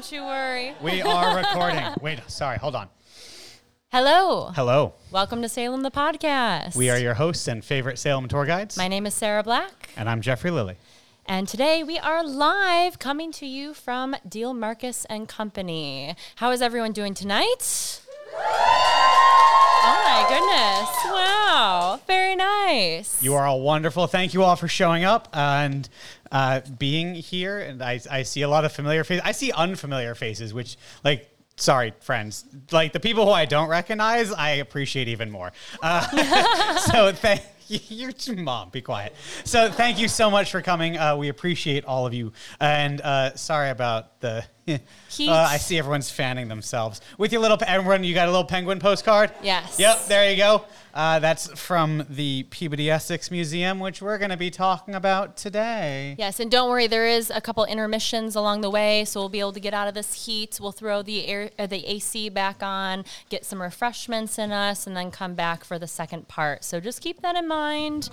Don't you worry. We are recording. Wait, sorry, hold on. Hello. Hello. Welcome to Salem the podcast. We are your hosts and favorite Salem tour guides. My name is Sarah Black, and I'm Jeffrey Lilly. and today we are live coming to you from Diehl Marcus and Company. How is everyone doing tonight? Oh my goodness. Wow. Very nice. You are all wonderful. Thank you all for showing up and uh, being here. And I, I see a lot of familiar faces. I see unfamiliar faces, which, like, sorry, friends. Like, the people who I don't recognize, I appreciate even more. Uh, so, thank you, Your mom, be quiet. So, thank you so much for coming. Uh, we appreciate all of you. And uh, sorry about the. Heat. Uh, I see everyone's fanning themselves with your little. Everyone, you got a little penguin postcard. Yes. Yep. There you go. Uh, that's from the Peabody Essex Museum, which we're going to be talking about today. Yes, and don't worry, there is a couple intermissions along the way, so we'll be able to get out of this heat. We'll throw the air, uh, the AC back on, get some refreshments in us, and then come back for the second part. So just keep that in mind.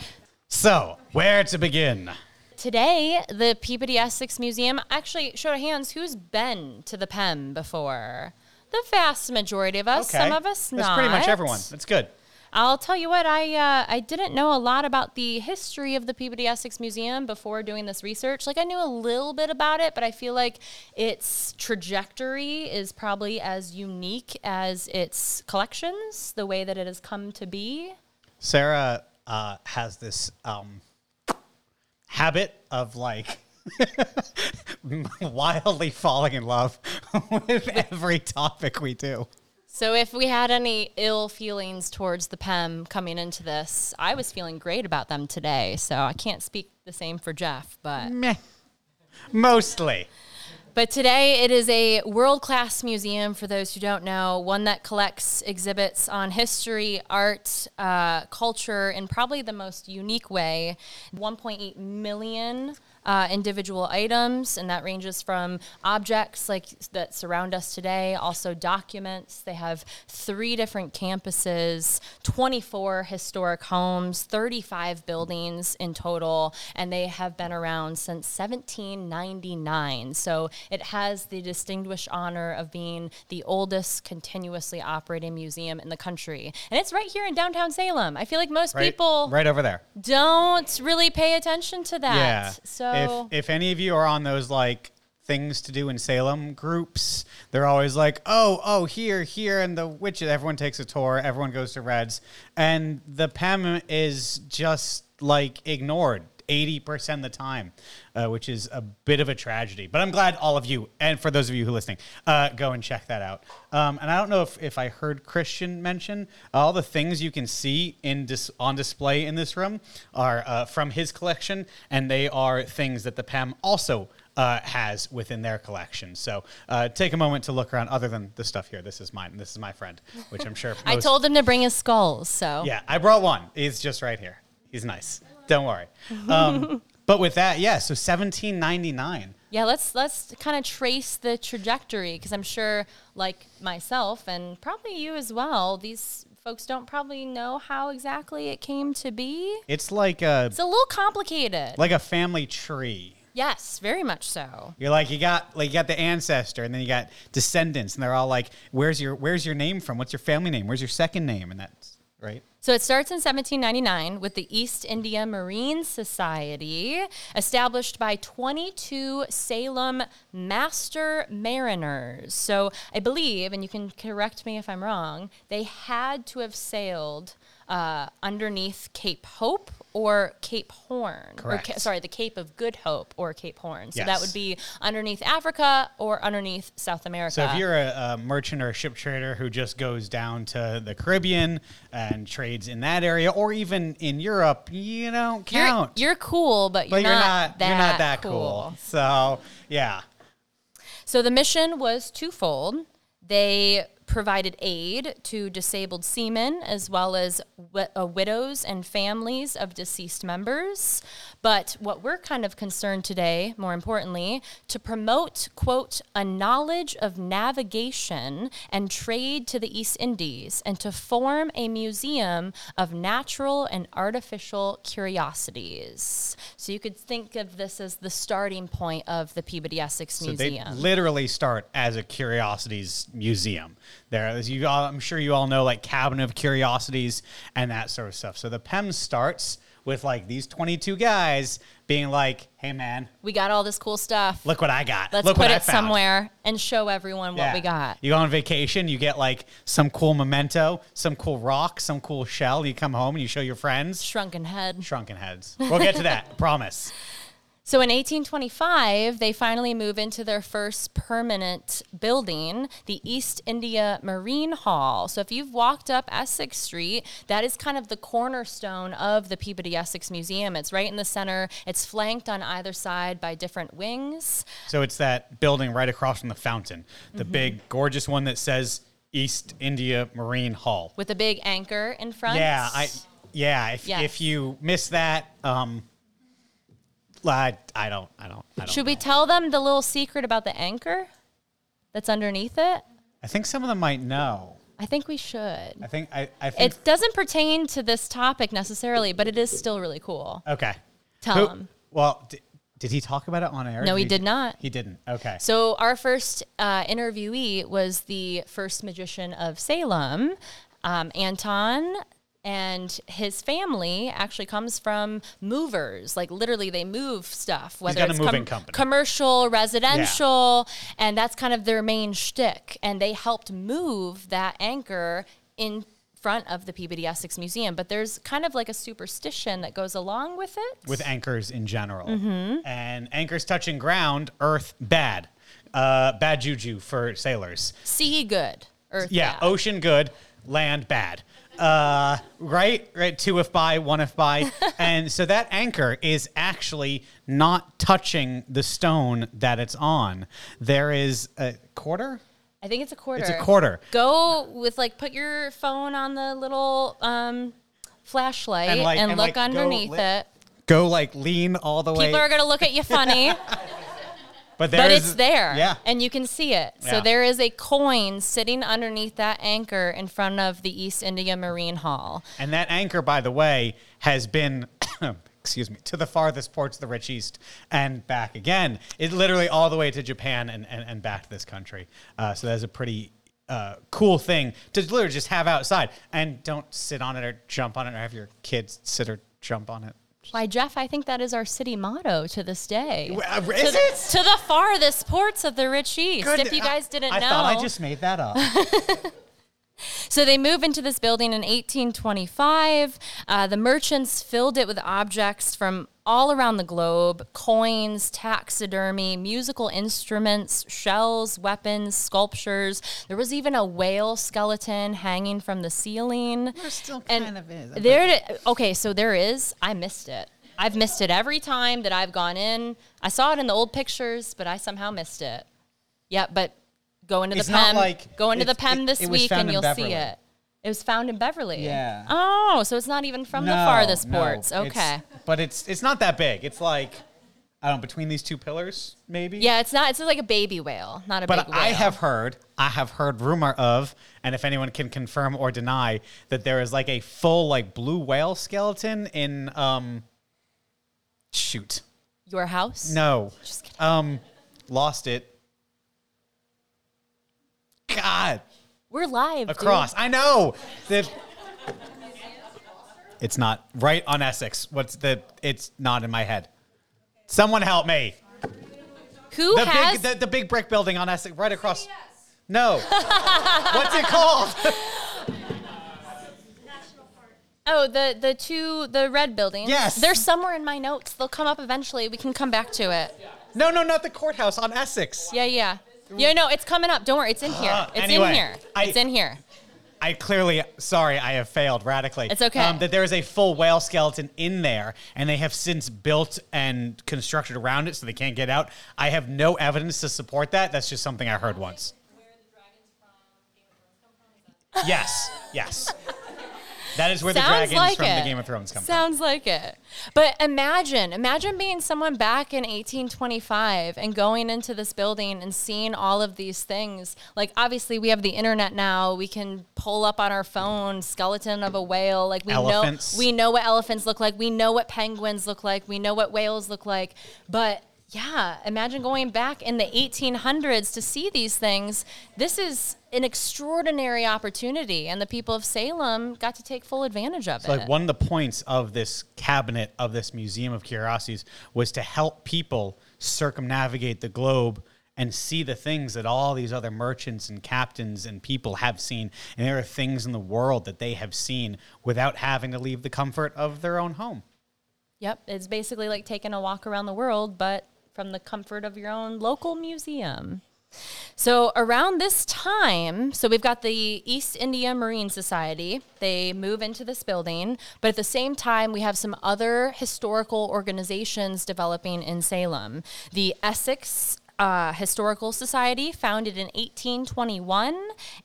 So, where to begin? Today, the Peabody Essex Museum actually show of hands who's been to the PEM before. The vast majority of us. Some of us That's not. pretty much everyone. That's good. I'll tell you what, I uh, I didn't know a lot about the history of the Peabody Essex Museum before doing this research. Like I knew a little bit about it, but I feel like its trajectory is probably as unique as its collections, the way that it has come to be. Sarah uh, has this um, habit of like wildly falling in love with every topic we do. So if we had any ill feelings towards the PEM coming into this, I was feeling great about them today. So I can't speak the same for Jeff, but Meh. Mostly. But today it is a world class museum for those who don't know, one that collects exhibits on history, art, uh, culture in probably the most unique way. 1.8 million. Uh, individual items, and that ranges from objects like that surround us today, also documents. They have three different campuses, 24 historic homes, 35 buildings in total, and they have been around since 1799. So it has the distinguished honor of being the oldest continuously operating museum in the country. And it's right here in downtown Salem. I feel like most Right, people right over there. don't really pay attention to that. Yeah. So if oh. if any of you are on those like things to do in Salem groups, they're always like, oh, oh, here, here, and the witches. Everyone takes a tour. Everyone goes to Reds, and the PEM is just like ignored. 80% of the time, uh, which is a bit of a tragedy. But I'm glad all of you, and for those of you who are listening, uh, go and check that out. Um, and I don't know if, if I heard Christian mention all the things you can see in dis- on display in this room are uh, from his collection, and they are things that the PEM also uh, has within their collection. So uh, take a moment to look around. Other than the stuff here, this is mine. This is my friend, which I'm sure. I told him to bring his skulls. So yeah, I brought one. He's just right here. He's nice. Don't worry. Um, but with that, yeah. So 1799. Yeah, let's let's kind of trace the trajectory because I'm sure, like myself and probably you as well, these folks don't probably know how exactly it came to be. It's like a It's a little complicated. like a family tree. yes, very much so. You're like you got like you got the ancestor, and then you got descendants, and they're all like, "Where's your Where's your name from? What's your family name? Where's your second name?" And that's right. So it starts in 1799 with the East India Marine Society, established by 22 Salem master mariners. So I believe, and you can correct me if I'm wrong, they had to have sailed uh, underneath Cape Hope or Cape Horn. Or Correct. Ca- sorry, the Cape of Good Hope or Cape Horn. So that would be underneath Africa or underneath South America. So if you're a, a merchant or a ship trader who just goes down to the Caribbean and trades in that area, or even in Europe, you don't you're, count. you're cool, but you're, but you're not, not. that you're not that cool. So yeah. So the mission was twofold. They provided aid to disabled seamen as well as uh, widows and families of deceased members. But what we're kind of concerned today, more importantly, to promote, quote, a knowledge of navigation and trade to the East Indies and to form a museum of natural and artificial curiosities. So you could think of this as the starting point of the Peabody Essex So Museum. they literally start as a curiosities museum. There, as you all, I'm sure you all know, like Cabinet of Curiosities and that sort of stuff. So the PEM starts with like these 22 guys being like, "Hey, man, we got all this cool stuff. look what I got. Let's look put what I it found." somewhere and show everyone what we got. You go on vacation, you get like some cool memento, some cool rock, some cool shell. You come home and you show your friends. Shrunken head. Shrunken heads. We'll get to that. Promise. So in 1825, they finally move into their first permanent building, the East India Marine Hall. So if you've walked up Essex Street, that is kind of the cornerstone of the Peabody Essex Museum. It's right in the center. It's flanked on either side by different wings. So it's that building right across from the fountain, the Mm-hmm. big, gorgeous one that says East India Marine Hall. with a big anchor in front. Yeah, I yeah. If Yes. if you miss that, um, I, I don't I don't I don't. Should we know. tell them the little secret about the anchor that's underneath it? I think some of them might know. I think we should. I think I I think It doesn't pertain to this topic necessarily, but it is still really cool. okay. Tell Who- 'em. Well, did, did he talk about it on air? No, he did not. He didn't. Okay. So our first uh, interviewee was the first magician of Salem, um, Anton. And his family actually comes from movers. Like literally, they move stuff, whether it's company. commercial, residential, and that's kind of their main shtick. And they helped move that anchor in front of the Peabody Essex Museum. But there's kind of like a superstition that goes along with it. with anchors in general. Mm-hmm. And anchors touching ground, earth bad. Uh, bad juju for sailors. sea good, earth Yeah, bad. ocean good, land bad. Uh, right, right. Two if by, one if by, and so that anchor is actually not touching the stone that it's on. There is a quarter. I think it's a quarter. It's a quarter. Go with like put your phone on the little um, flashlight And, and, like- and, look like, go underneath li- it. Go like lean all the way. People are gonna look at you funny, but there but is- it's there, Yeah. and you can see it. So there is a coin sitting underneath that anchor in front of the East India Marine Hall. And that anchor, by the way, has been, excuse me, to the farthest ports of the rich east and back again. It literally all the way to Japan and, and, and back to this country. Uh, so that's a pretty uh, cool thing to literally just have outside. And don't sit on it or jump on it or have your kids sit or jump on it. Why, Jeff? I think that is our city motto to this day. Uh, to, Is the, it? to the farthest ports of the rich east. Good- If you guys didn't I, know, I thought I just made that up. So they move into this building in 1825. Uh, the merchants filled it with objects from all around the globe coins, taxidermy, musical instruments, shells, weapons, sculptures. There was even a whale skeleton hanging from the ceiling. There still And kind of is. There, okay, so there is. I missed it. I've missed it every time that I've gone in. I saw it in the old pictures, but I somehow missed it. Yeah, but go into It's the not PEM. like- go into the it's- PEM it- this it week and you'll see it. It was found in Beverly. Yeah. Oh, so it's not even from the farthest no, ports. it's- Okay. but it's it's not that big. It's like I don't know between these two pillars, maybe. Yeah, it's not. It's like a baby whale, not a But big whale. I have heard, I have heard rumor of, and if anyone can confirm or deny, that there is like a full like blue whale skeleton in um. Shoot, your house. no, Just kidding. um, lost it. God, We're live. dude. across. I know that. It's not right on Essex. What's the? It's not in my head. Someone help me. Who The has? big, the, the big brick building on Essex, right across. No. What's it called? oh, the the two the red buildings. Yes. They're somewhere in my notes. They'll come up eventually. We can come back to it. No, no, not the courthouse on Essex. Yeah, yeah. Yeah, no, it's coming up. Don't worry. It's in here. It's Anyway, in here. I- it's in here. I clearly, sorry, I have failed radically. It's okay. Um, that there is a full whale skeleton in there, and they have since built and constructed around it, so they can't get out. I have no evidence to support that. That's just something I heard once. Yes, yes. That is where the dragons like from it. the Game of Thrones come from. Sounds like it. But imagine, imagine being someone back in 1825 and going into this building and seeing all of these things. Like obviously we have the internet now. We can pull up on our phone skeleton of a whale. Like we Elephants. know we know what elephants look like. We know what penguins look like. We know what whales look like. But yeah, imagine going back in the 1800s to see these things. This is an extraordinary opportunity, and the people of Salem got to take full advantage of So it. like one of the points of this cabinet of this museum of curiosities was to help people circumnavigate the globe and see the things that all these other merchants and captains and people have seen and there are things in the world that they have seen without having to leave the comfort of their own home Yep, it's basically like taking a walk around the world, but from the comfort of your own local museum. So around this time, so we've got the East India Marine Society. They move into this building, but at the same time, we have some other historical organizations developing in Salem. The Essex uh, Historical Society, founded in 1821,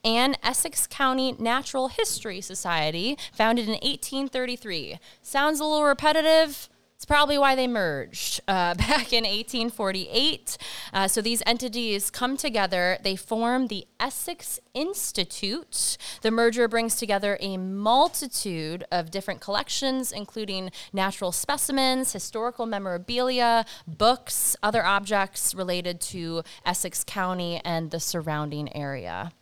and Essex County Natural History Society, founded in 1833. Sounds a little repetitive. It's probably why they merged uh, back in 1848. Uh, so these entities come together, they form the Essex Institute. The merger brings together a multitude of different collections, including natural specimens, historical memorabilia, books, other objects related to Essex County and the surrounding area.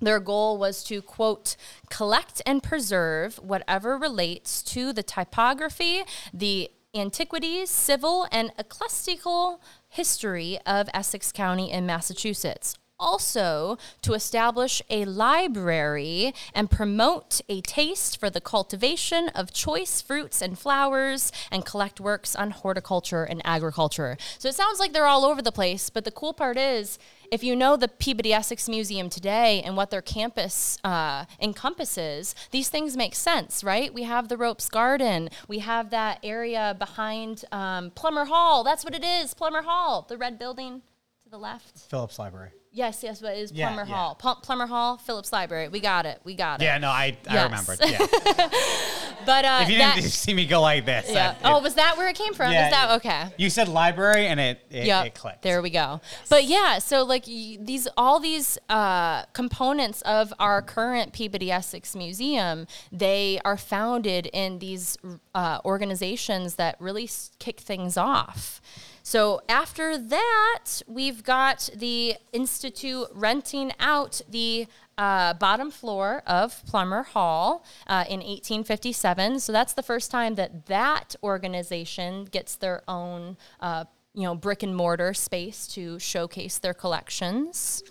Their goal was to, quote, collect and preserve whatever relates to the typography, the antiquities, civil, and ecclesiastical history of Essex County in Massachusetts. Also, to establish a library and promote a taste for the cultivation of choice fruits and flowers and collect works on horticulture and agriculture. So it sounds like they're all over the place, but the cool part is if you know the Peabody Essex Museum today and what their campus uh, encompasses, these things make sense, right? We have the Ropes Garden, we have that area behind um, Plummer Hall. That's what it is, Plummer Hall, the red building to the left. phillips library Yes, yes, but it is Yeah, Plummer yeah. Hall. Pl- Plummer Hall, Phillips Library. We got it. We got it. yeah no i, I Yes. remember yeah. But uh, if you that, didn't see me go like this yeah. I- Oh, was that where it came from? yeah, is that okay? you said library and it it, Yep. it clicked There we go. But yeah, so like these, all these uh, components of our current Peabody Essex Museum, they are founded in these uh, organizations that really kick things off. So after that, we've got the Institute renting out the uh, bottom floor of Plummer Hall uh, in 1857. So that's the first time that that organization gets their own, uh, you know, brick and mortar space to showcase their collections.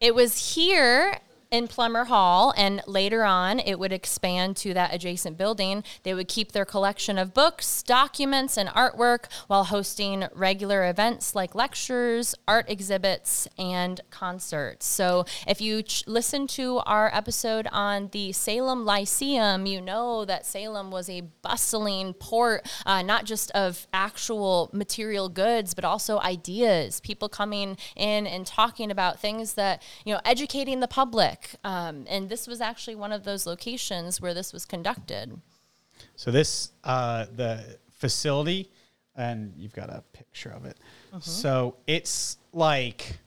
It was here in Plummer Hall, and later on it would expand to that adjacent building. They would keep their collection of books, documents, and artwork while hosting regular events like lectures, art exhibits, and concerts. So if you ch- listen to our episode on the Salem Lyceum, you know that Salem was a bustling port, uh, not just of actual material goods, but also ideas. People coming in and talking about things that, you know, educating the public. Um, and this was actually one of those locations where this was conducted. So this uh, the facility, and you've got a picture of it. So it's like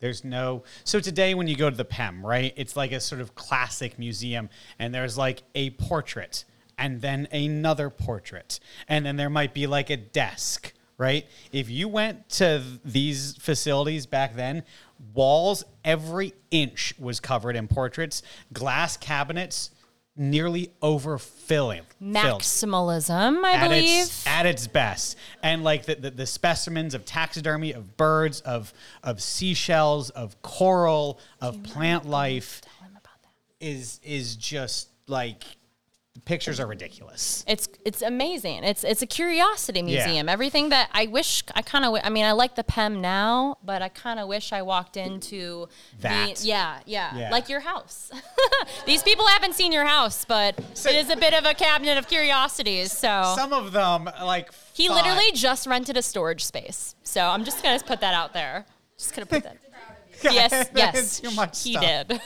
there's no. So today, when you go to the PEM, right, it's like a sort of classic museum, and there's like a portrait, and then another portrait, and then there might be like a desk. Right? If you went to these facilities back then, walls every inch was covered in portraits, glass cabinets nearly overfilling. Maximalism, I at believe. its at its best, and like the, the, the specimens of taxidermy, of birds, of of seashells, of coral, of plant life Tell him about that. is is just like the pictures are ridiculous. It's it's amazing. It's it's a curiosity Yeah. museum. Everything that I wish I kind of I mean I like the PEM now, but I kind of wish I walked into That. The, yeah, yeah, Yeah. like your house. These people haven't seen your house, but it is a bit of a cabinet of curiosities. So Some of them like he thought- literally just rented a storage space. So I'm just gonna put that out there. Just gonna put that. yes, yes, Too much he stuff. did.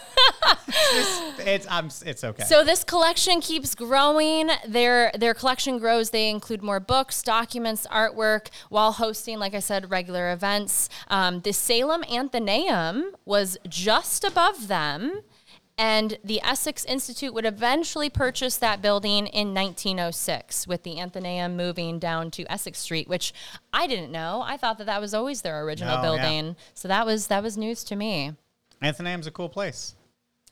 It's, it's, I'm, it's okay. So this collection keeps growing. Their their collection grows. They include more books, documents, artwork, while hosting, like I said, regular events. Um, the Salem Athenaeum was just above them. And the Essex Institute would eventually purchase that building in 1906, with the Athenaeum moving down to Essex Street, which I didn't know. I thought that that was always their original No, yeah. building. So that was that was news to me. Athenaeum's a cool place.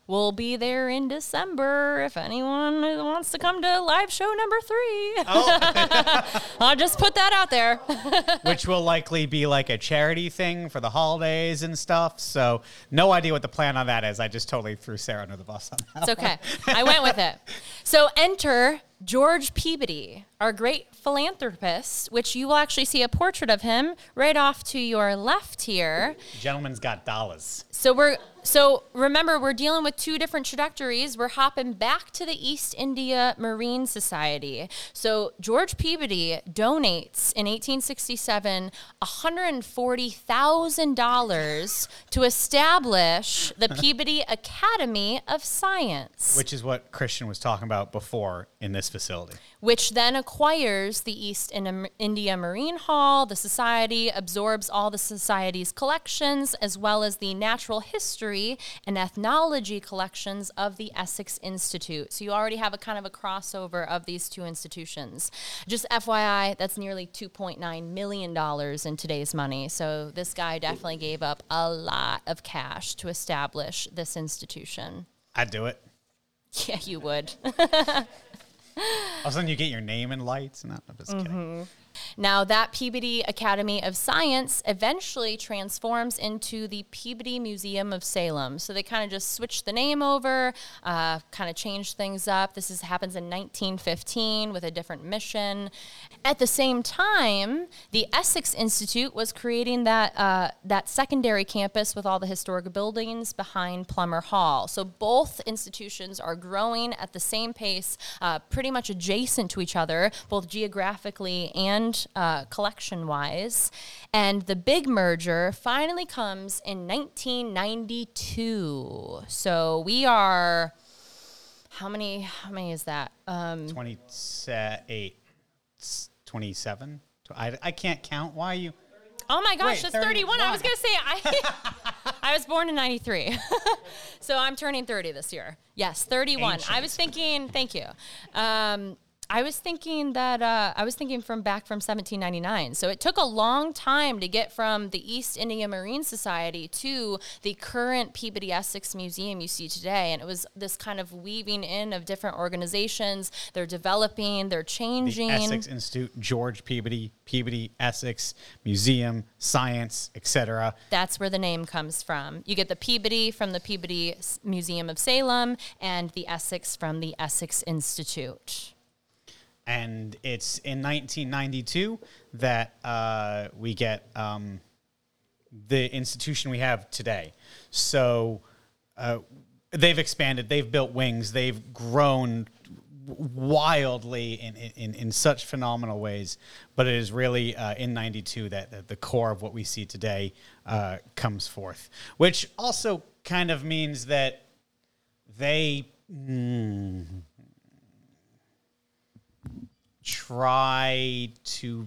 We'll be there in December if anyone wants to come to live show number three. Oh. I'll just put that out there. which will likely be like a charity thing for the holidays and stuff. So no idea what the plan on that is. I just totally threw Sarah under the bus on that. It's okay. I went with it. So enter George Peabody, our great philanthropist, which you will actually see a portrait of him right off to your left here. Gentleman's got dollars. So we're so remember we're dealing with two different trajectories. We're hopping back to the East India Marine Society. So George Peabody donates in 1867 $140,000 to establish the Peabody Academy of Science, Which is what Christian was talking about before in this facility. Which then acquires the East India Marine Hall. The society absorbs all the society's collections as well as the natural history and ethnology collections of the Essex Institute. So you already have a kind of a crossover of these two institutions. Just FYI, that's nearly $2.9 million in today's money. So this guy definitely gave up a lot of cash to establish this institution. I'd do it. Yeah, you would. All of a sudden, you get your name in lights. No, I'm just kidding. Mm-hmm. Now, that Peabody Academy of Science eventually transforms into the Peabody Museum of Salem. So they kind of just switch the name over, uh, kind of change things up. This is, happens in 1915 with a different mission. At the same time, the Essex Institute was creating that, uh, that secondary campus with all the historic buildings behind Plummer Hall. So both institutions are growing at the same pace, uh, pretty much adjacent to each other, both geographically and uh, collection wise. And the big merger finally comes in 1992. So we are. How many? How many is that? Um, 28, s- 27. I, I can't count. Why are you? Oh my gosh, Wait, that's 31. I was going to say, I, I was born in 93. so I'm turning 30 this year. Yes, 31. I was thinking, thank you. Um, I was thinking that uh, I was thinking from back from 1799. So it took a long time to get from the East India Marine Society to the current Peabody Essex Museum you see today. And it was this kind of weaving in of different organizations. They're developing, they're changing. The. Essex Institute, George Peabody, Peabody Essex Museum, Science, etc. That's where the name comes from. You get the Peabody from the Peabody Museum of Salem and the Essex from the Essex Institute. And it's in 1992 that uh, we get um, the institution we have today. So uh, they've expanded, they've built wings, they've grown wildly in, in, in such phenomenal ways. But it is really uh, in 92 that, that the core of what we see today uh, comes forth, which also kind of means that they. mm, try to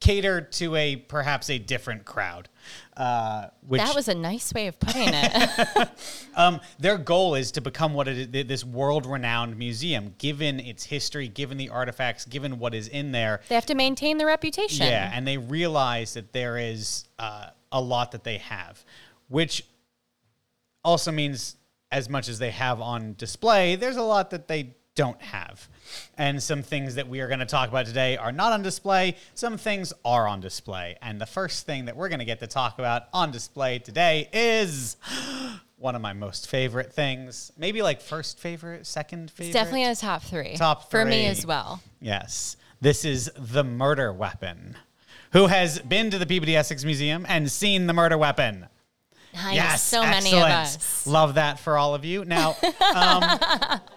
cater to a perhaps a different crowd. Uh, which That was a nice way of putting it. um, their goal is to become what it is, this world-renowned museum, given its history, given the artifacts, given what is in there. they have to maintain the reputation. Yeah, and they realize that there is uh, a lot that they have, which also means as much as they have on display, there's a lot that they don't have. And some things that we are going to talk about today are not on display. Some things are on display. And the first thing that we're going to get to talk about on display today is one of my most favorite things. Maybe like first favorite, second favorite. It's definitely in the top three. Top For me as well. Yes. This is the murder weapon. Who has been to the Peabody Essex Museum and seen the murder weapon? Nice. Yes, so many of us. Love that for all of you. Now, um,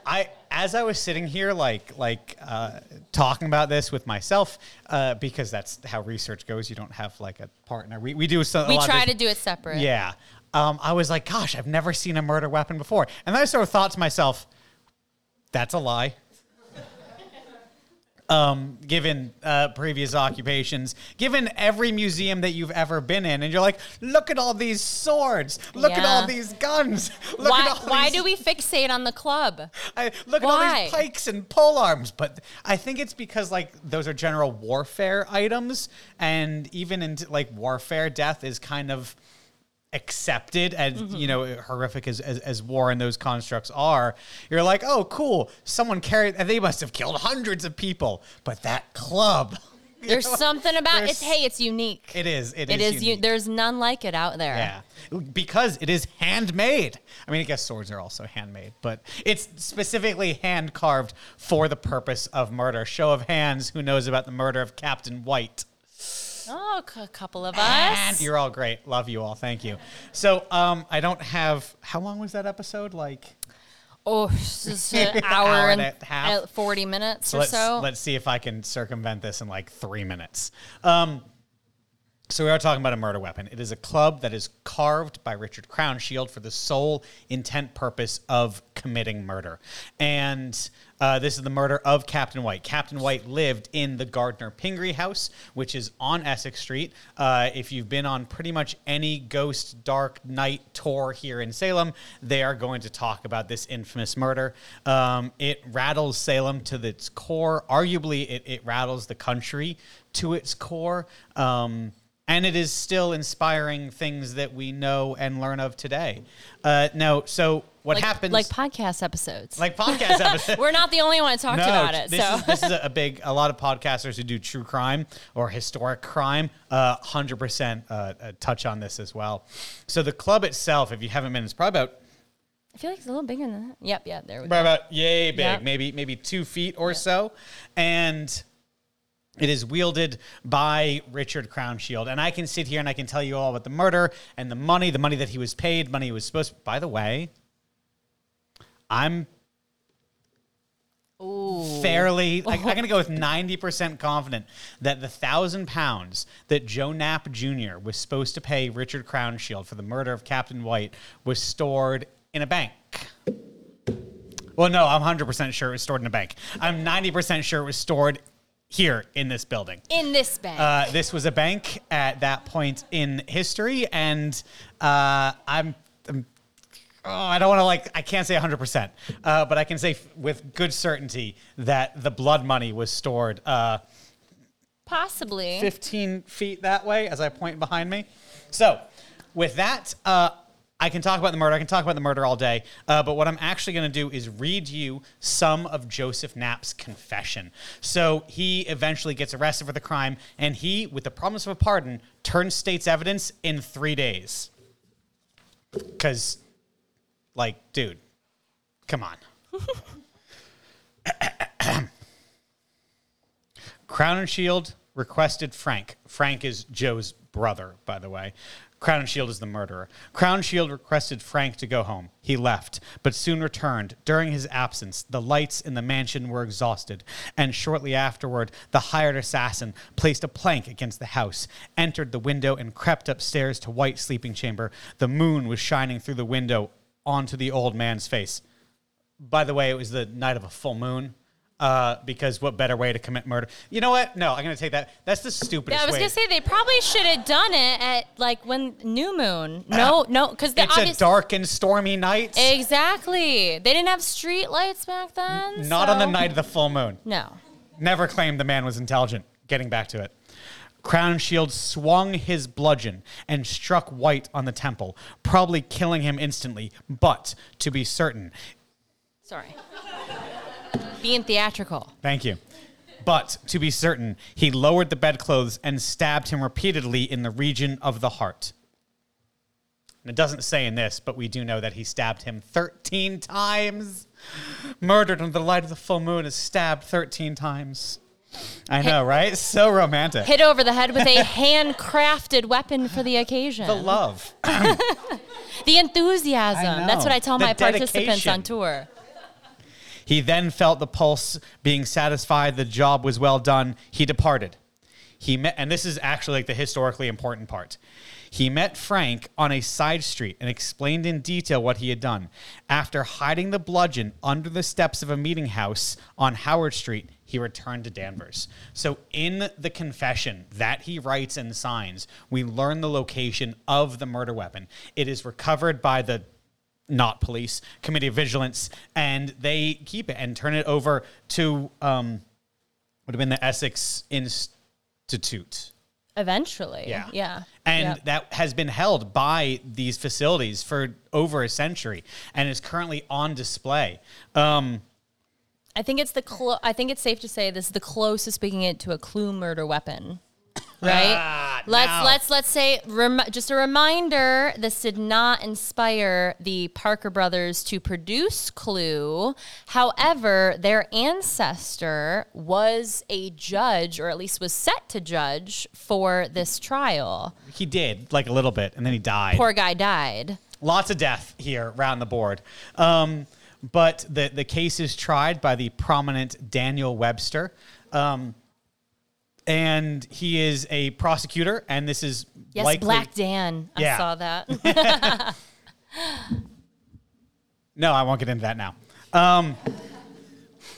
I as I was sitting here, like like uh, talking about this with myself, uh, because that's how research goes. You don't have like a partner. We we do so. We try to do it separate. Yeah. Um, I was like, gosh, I've never seen a murder weapon before, and then I sort of thought to myself, that's a lie um, given uh, previous occupations, given every museum that you've ever been in, and you're like, look at all these swords, look at all these guns, look Why, at all why these, do we fixate on the club? I, look at all these pikes and pole arms? But I think it's because like those are general warfare items, and even in like warfare, death is kind of accepted and Mm-hmm. you know horrific as, as as war and those constructs are you're like oh cool someone carried and they must have killed hundreds of people but that club you There's know, something about it's. Hey, it's unique. it is it, it is. You, unique. there's none like it out there. yeah because it is handmade i mean i guess swords are also handmade but it's specifically hand carved for the purpose of murder show of hands who knows about the murder of captain white Oh, a couple of And us. you're all great. Love you all. Thank you. So, um, I don't have. How long was that episode? Like, Oh, is an hour, Hour and half. forty minutes so or let's so. let's see if I can circumvent this in like three minutes. Um, so we are talking about a murder weapon. It is a club that is carved by Richard Crownshield for the sole intent purpose of committing murder. And uh, this is the murder of Captain White. Captain White lived in the Gardner Pingree house, which is on Essex Street. Uh, if you've been on pretty much any ghost dark night tour here in Salem, they are going to talk about this infamous murder. Um, it rattles Salem to its core. Arguably, it, it rattles the country to its core. Um, and it is still inspiring things that we know and learn of today. Uh, now, so what like, happens? like podcast episodes. like podcast episodes. We're not the only one that talked about it. This, so is, this is a big, a lot of podcasters who do true crime or historic crime, uh, 100% uh, uh, touch on this as well. So the club itself, if you haven't been, it's probably about, I feel like it's a little bigger than that. Yep, yeah, there we go. probably about yay big, Yeah. maybe, maybe two feet or so. And it is wielded by Richard Crownshield. And I can sit here and I can tell you all about the murder and the money, the money that he was paid, money he was supposed to. By the way, I'm fairly, I, I'm going to go with 90% confident that the thousand pounds that Joe Knapp Jr. was supposed to pay Richard Crownshield for the murder of Captain White was stored in a bank. Well, no, I'm 100% sure it was stored in a bank. I'm 90% sure it was stored here in this building. In this bank. Uh, this was a bank at that point in history, and uh, I'm, I'm oh, I don't want to like, I can't say 100%, uh, but I can say f- with good certainty that the blood money was stored uh, Possibly. 15 feet that way as I point behind me. So, with that, uh, I can talk about the murder. I can talk about the murder all day. Uh, but what I'm actually going to do is read you some of Joseph Knapp's confession. So he eventually gets arrested for the crime, and he, with the promise of a pardon, turns state's evidence in three days. Because, like, dude, come on. Crowninshield requested Frank. Frank is Joe's brother, by the way. Crown Shield is the murderer. Crown Shield requested Frank to go home. He left, but soon returned. During his absence, the lights in the mansion were exhausted, and shortly afterward, the hired assassin placed a plank against the house, entered the window, and crept upstairs to White's sleeping chamber. The moon was shining through the window onto the old man's face. By the way, it was the night of a full moon. Uh, because what better way to commit murder? You know what? No, I'm gonna take that. That's the stupidest yeah, I was way. gonna say they probably should have done it at like when new moon. No, no, because the it's a dark and stormy night. exactly. They didn't have street lights back then. Not on the night of the full moon. No. Never claimed the man was intelligent. Getting back to it. Crown Shield swung his bludgeon and struck White on the temple, probably killing him instantly. But to be certain, Sorry. Being theatrical. Thank you. But to be certain, he lowered the bedclothes and stabbed him repeatedly in the region of the heart. And it doesn't say in this, but we do know that he stabbed him 13 times. Murdered under the light of the full moon is stabbed 13 times. I know, right? So romantic. Hit over the head with a handcrafted weapon for the occasion. the love. The enthusiasm. That's what I tell The my participants on tour. He then felt the pulse, being satisfied the job was well done. He departed. He met, and this is actually like the historically important part. He met Frank on a side street and explained in detail what he had done. After hiding the bludgeon under the steps of a meeting house on Howard Street, he returned to Danvers. So, in the confession that he writes and signs, we learn the location of the murder weapon. It is recovered by the not police committee of vigilance, and they keep it and turn it over to um, would have been the Essex Institute. Eventually. Yeah. Yeah. And Yep. that has been held by these facilities for over a century and is currently on display. Um, I think it's the clo- I think it's safe to say this is the closest we can get to a clue murder weapon. Right? Ah, let's now. let's let's say rem- just a reminder this did not inspire the Parker brothers to produce Clue. However, their ancestor was a judge or at least was set to judge for this trial. he did like a little bit and then he died. Poor guy died. Lots of death here around the board. Um, but the, the case is tried by the prominent Daniel Webster. Um, and he is a prosecutor, and this is Yes, likely. Black Dan. I Yeah. saw that. No, I won't get into that now. Um,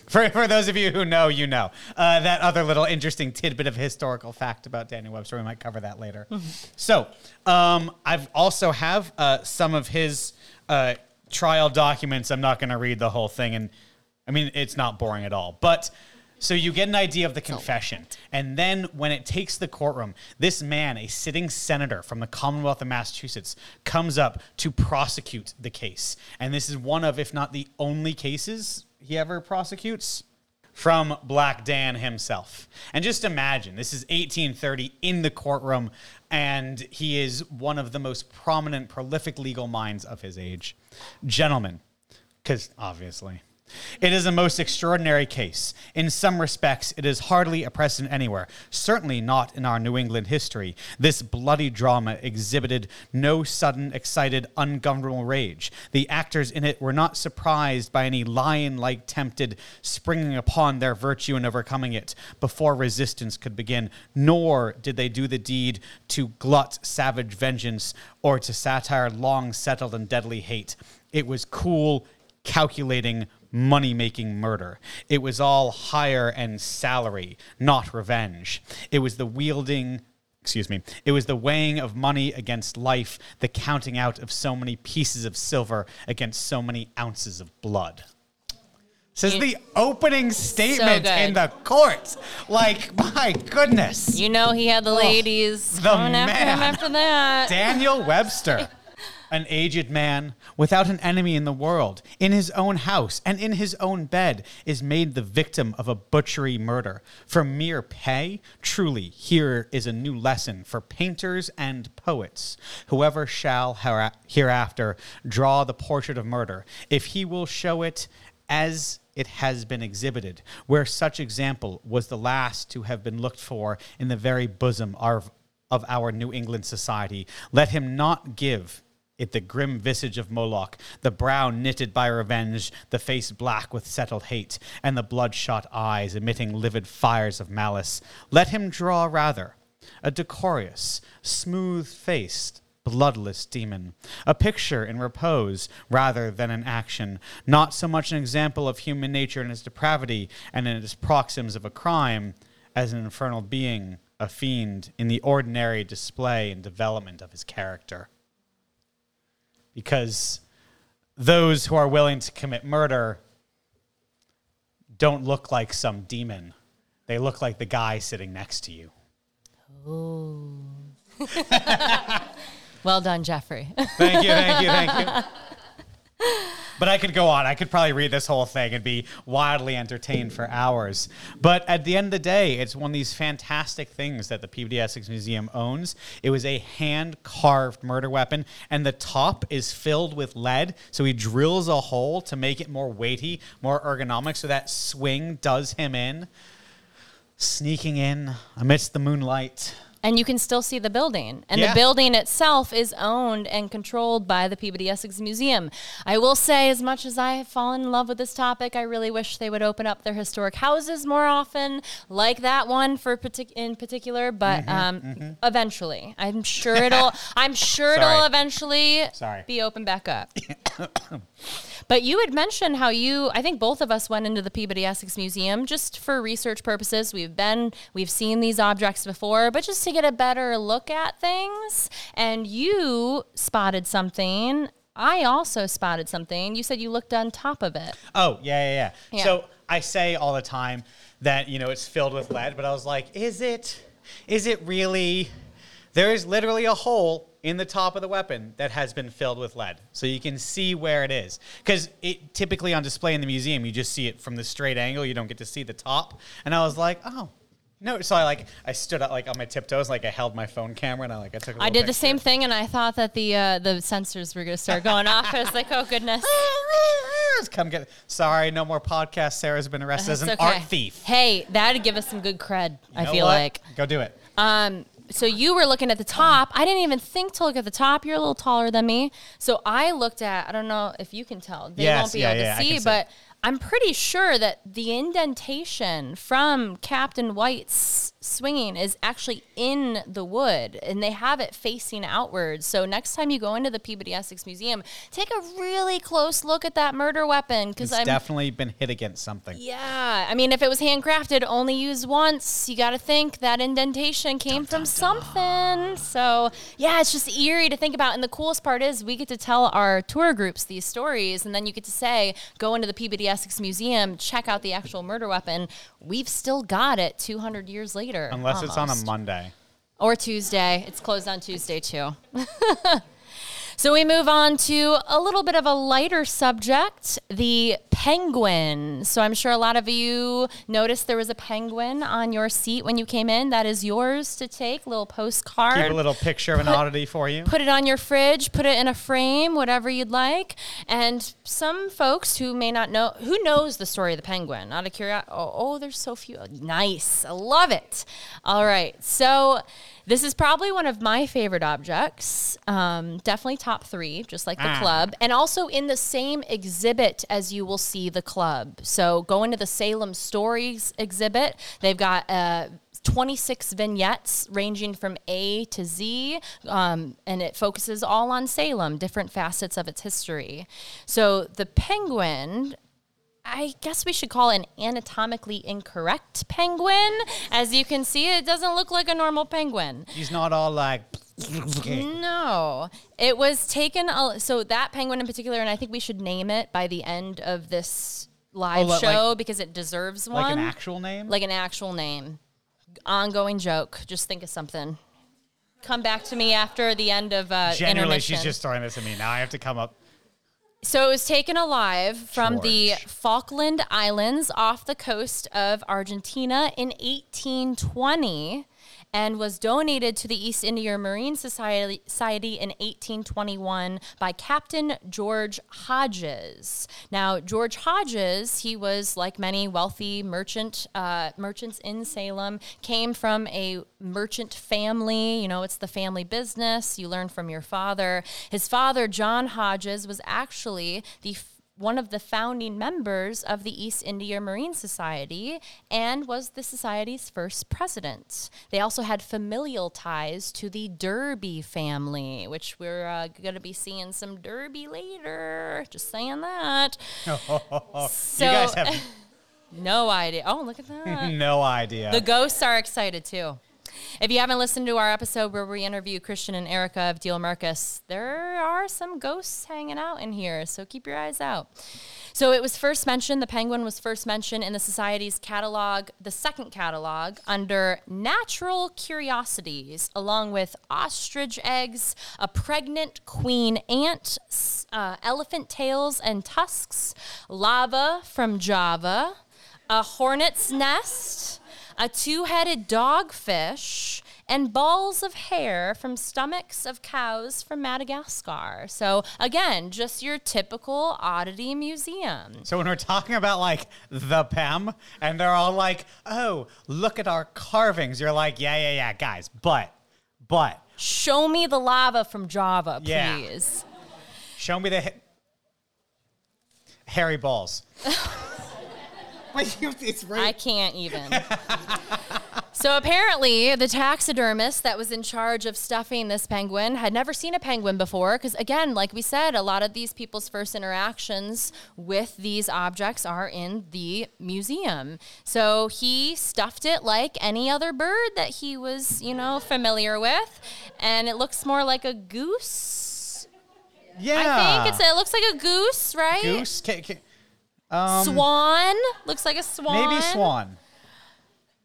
for, for those of you who know, you know. Uh, that other little interesting tidbit of historical fact about Daniel Webster, we might cover that later. so, um, I've also have uh, some of his uh, trial documents. I'm not going to read the whole thing, and I mean it's not boring at all. But so you get an idea of the confession, and then when it takes the courtroom, this man, a sitting senator from the Commonwealth of Massachusetts, comes up to prosecute the case, and this is one of, if not the only cases he ever prosecutes from Black Dan himself. And just imagine, this is 1830 in the courtroom, and he is one of the most prominent, prolific legal minds of his age. Gentlemen, because obviously. It is a most extraordinary case. In some respects, it is hardly a precedent anywhere, certainly not in our New England history. This bloody drama exhibited no sudden, excited, ungovernable rage. The actors in it were not surprised by any lion like tempted springing upon their virtue and overcoming it before resistance could begin, nor did they do the deed to glut savage vengeance or to satire long settled and deadly hate. It was cool, calculating, money making murder. It was all hire and salary, not revenge. It was the wielding. Excuse me. It was the weighing of money against life, the counting out of so many pieces of silver against so many ounces of blood. Says You- the opening statement good. in the court. Like, my goodness. You know he had the ladies Oh, the coming after him man. after that. Daniel Webster, an aged man without an enemy in the world, in his own house and in his own bed, is made the victim of a butchery murder. For mere pay, truly, here is a new lesson for painters and poets. Whoever shall hereafter draw the portrait of murder, if he will show it as it has been exhibited, where such example was the last to have been looked for in the very bosom of our New England society, let him not give it the grim visage of Moloch, the brow knitted by revenge, the face black with settled hate, and the bloodshot eyes emitting livid fires of malice. Let him draw rather a decorous, smooth faced, bloodless demon, a picture in repose rather than in action, not so much an example of human nature in its depravity and in its proxims of a crime, as an infernal being, a fiend, in the ordinary display and development of his character. Because those who are willing to commit murder don't look like some demon. They look like the guy sitting next to you. Oh. Well done, Jeffrey. Thank you, thank you, thank you. But I could go on. I could probably read this whole thing and be wildly entertained for hours. But at the end of the day, it's one of these fantastic things that the Peabody Essex Museum owns. It was a hand carved murder weapon, and the top is filled with lead. So he drills a hole to make it more weighty, more ergonomic, so that swing does him in. Sneaking in amidst the moonlight. And you can still see the building. And Yeah. the building itself is owned and controlled by the Peabody Essex Museum. I will say, as much as I have fallen in love with this topic, I really wish they would open up their historic houses more often, like that one for partic- in particular. But Mm-hmm, um, eventually, I'm sure it'll. I'm sure it'll eventually Sorry. be open back up. But you had mentioned how you, I think both of us went into the Peabody Essex Museum just for research purposes. We've been, we've seen these objects before, but just to get a better look at things. And you spotted something. I also spotted something. You said you looked on top of it. Oh, yeah, yeah, yeah, Yeah. So I say all the time that, you know, it's filled with lead, but I was like, is it is it really there is literally a hole in the top of the weapon that has been filled with lead. So you can see where it is. Cuz it typically on display in the museum, you just see it from the straight angle, you don't get to see the top. And I was like, "Oh, no, so I like I stood up like on my tiptoes, like I held my phone camera and I like I took. a I did the same thing, and I thought that the uh, the sensors were going to start going off. I was like, oh goodness. Come get. Sorry, no more podcast. Sarah's been arrested as an okay. art thief. Hey, that'd give us some good cred. You I feel what? like. Go do it. Um, so you were looking at the top. I didn't even think to look at the top. You're a little taller than me. So I looked at, I don't know if you can tell. They Yes, won't be yeah, able yeah, to see. but I'm pretty sure that the indentation from Captain White's swinging is actually in the wood and they have it facing outwards. So next time you go into the Peabody Essex Museum, take a really close look at that murder weapon because It's I'm definitely been hit against something. yeah, I mean, if it was handcrafted, only used once, you got to think that indentation came from something. So, yeah, it's just eerie to think about. And the coolest part is we get to tell our tour groups these stories, and then you get to say, go into the Peabody Essex Museum, check out the actual murder weapon. We've still got it 200 years later. Unless it's on a almost. Monday. Or Tuesday. It's closed on Tuesday, too. So we move on to a little bit of a lighter subject, the penguin. So I'm sure a lot of you noticed there was a penguin on your seat when you came in. That is yours to take, little postcard. Keep a little picture of an Put- oddity for you. Put it on your fridge, put it in a frame, whatever you'd like. And some folks who may not know, who knows the story of the penguin? Out of curiosity, oh, oh, there's so few. Nice. I love it. All right. So this is probably one of my favorite objects. Um, definitely top three, just like the Ah. club. And also in the same exhibit as you will see the club. So go into the Salem Stories exhibit. They've got uh, 26 vignettes ranging from A to Z, um, and it focuses all on Salem, different facets of its history. So the penguin. I guess we should call it an anatomically incorrect penguin. As you can see, it doesn't look like a normal penguin. He's not all like. No, it was taken. So that penguin in particular, and I think we should name it by the end of this live Oh, like- show because it deserves one, Like an actual name? like an actual name. Ongoing joke. Just think of something. Come back to me after the end of uh, intermission. she's just throwing this at me. Now I have to come up. So it was taken alive from the Falkland Islands off the coast of Argentina in 1820 and was donated to the East India Marine Society, Society in 1821 by Captain George Hodges. Now, George Hodges, he was like many wealthy merchant uh, merchants in Salem, came from a merchant family. You know, it's the family business. You learn from your father. His father, John Hodges, was actually the one of the founding members of the East India Marine Society and was the society's first president. They also had familial ties to the Derby family, which we're uh, going to be seeing some Derby later. Just saying that. you So- guys have No idea. Oh, look at that. no idea. The ghosts are excited too. If you haven't listened to our episode where we interview Christian and Erica of Diehl Marcus, there are some ghosts hanging out in here, so keep your eyes out. So it was first mentioned, the penguin was first mentioned in the Society's catalog, the second catalog, under natural curiosities, along with ostrich eggs, a pregnant queen ant, uh, elephant tails and tusks, lava from Java, a hornet's nest, a two headed dogfish, and balls of hair from stomachs of cows from Madagascar. So, again, just your typical oddity museum. So when we're talking about like the PEM and they're all like, oh, look at our carvings, you're like, yeah, yeah, yeah, guys, but, but, Show me the lava from Java, Yeah. please. show me the ha- hairy balls. You- it's I can't even. so apparently, the taxidermist that was in charge of stuffing this penguin had never seen a penguin before. Because, again, like we said, a lot of these people's first interactions with these objects are in the museum. So he stuffed it like any other bird that he was, you know, familiar with. And it looks more like a goose. Yeah. I think it's it looks like a goose, right? goose. Ca- ca- um, Swan looks like a swan. Maybe swan.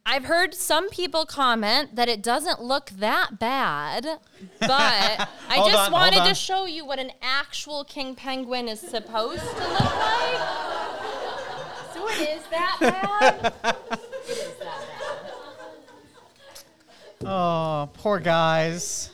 I've heard some people comment that it doesn't look that bad, but I just on, wanted to show you what an actual king penguin is supposed to look like. So it is that bad. it is that bad. Oh, poor guys.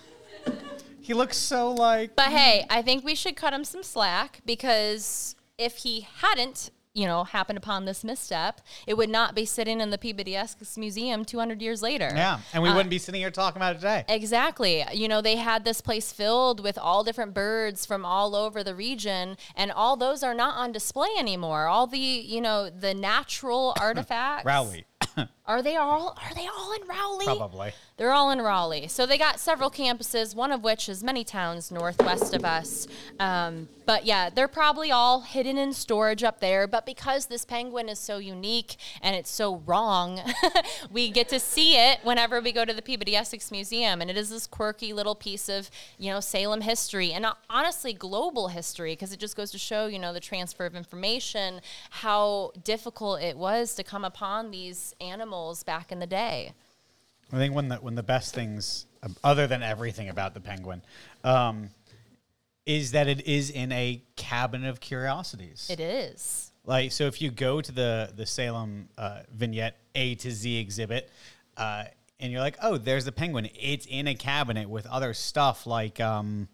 He looks so like. But hey, I think we should cut him some slack because if he hadn't, you know, happened upon this misstep, it would not be sitting in the Peabody Essex Museum 200 years later. Yeah, and we Uh, wouldn't be sitting here talking about it today. Exactly. You know, they had this place filled with all different birds from all over the region, and all those are not on display anymore. All the, you know, the natural artifacts. Rowley, Are they all are they all in Rowley? probably. They're all in Rowley. So they got several campuses, one of which is many towns northwest of us. Um, but yeah, they're probably all hidden in storage up there. But because this penguin is so unique and it's so wrong, we get to see it whenever we go to the Peabody Essex Museum. And it is this quirky little piece of, you know, Salem history and uh, honestly global history because it just goes to show, you know, the transfer of information, how difficult it was to come upon these animals back in the day. I think one the when the best things, um, other than everything about the penguin, um, is that it is in a cabinet of curiosities. It is. Like so, if you go to the the Salem uh, vignette A to Z exhibit, uh, and you're like, oh, there's the penguin. It's in a cabinet with other stuff like um,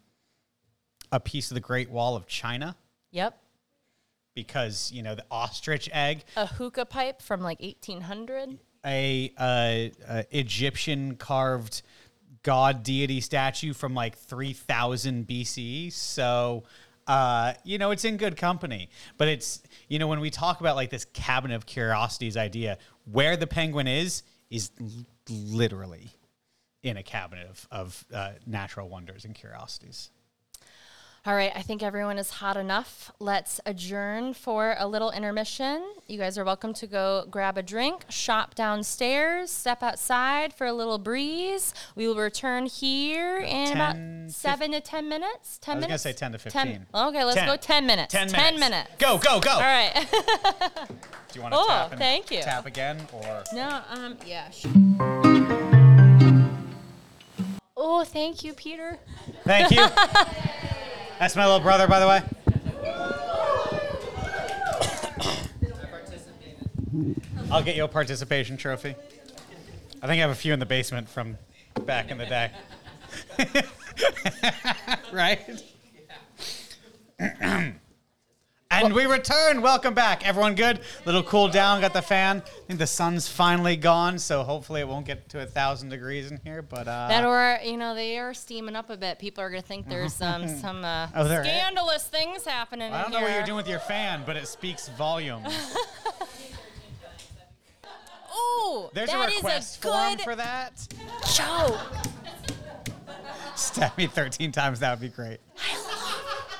a piece of the Great Wall of China, Yep. Because you know the ostrich egg, A hookah pipe from like 1800. a, uh, uh, Egyptian carved god deity statue from like 3000 BCE. So, uh, you know, it's in good company. But it's, you know, when we talk about like this cabinet of curiosities idea, where the penguin is, is l- literally in a cabinet of, of uh, natural wonders and curiosities. All right, I think everyone is hot enough. Let's adjourn for a little intermission. You guys are welcome to go grab a drink, shop downstairs, step outside for a little breeze. We will return here in 10, about fif- seven to 10 minutes. 10 minutes. I was gonna say 10 to 10 15. okay, let's 10. go 10 minutes. 10 minutes. 10 minutes. Go, go, go. All right. Do you want to Oh, tap and thank you. tap again or? no, um, yeah. sh- Oh, thank you, Peter. Thank you. That's my little brother, by the way. I'll get you a participation trophy. I think I have a few in the basement from back in the day. right? and we return. Welcome back. Everyone good? Little cool down. Got the fan. I think the sun's finally gone, so hopefully it won't get to a thousand degrees in here. But uh, That or you know they are steaming up a bit. People are gonna think there's um, some uh, Oh, there- scandalous things happening. I don't know what you're doing with your fan, but it speaks volumes. Ooh, There's that a is a form good for that. joke. Stab me 13 times. That would be great.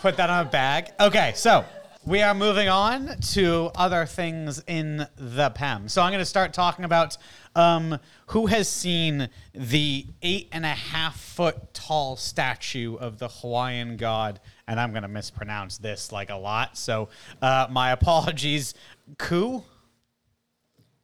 Put that on a bag. Okay, so we are moving on to other things in the PEM. So I'm going to start talking about um, who has seen the eight and a half foot tall statue of the Hawaiian god, and I'm going to mispronounce this like a lot. So uh, my apologies. Ku.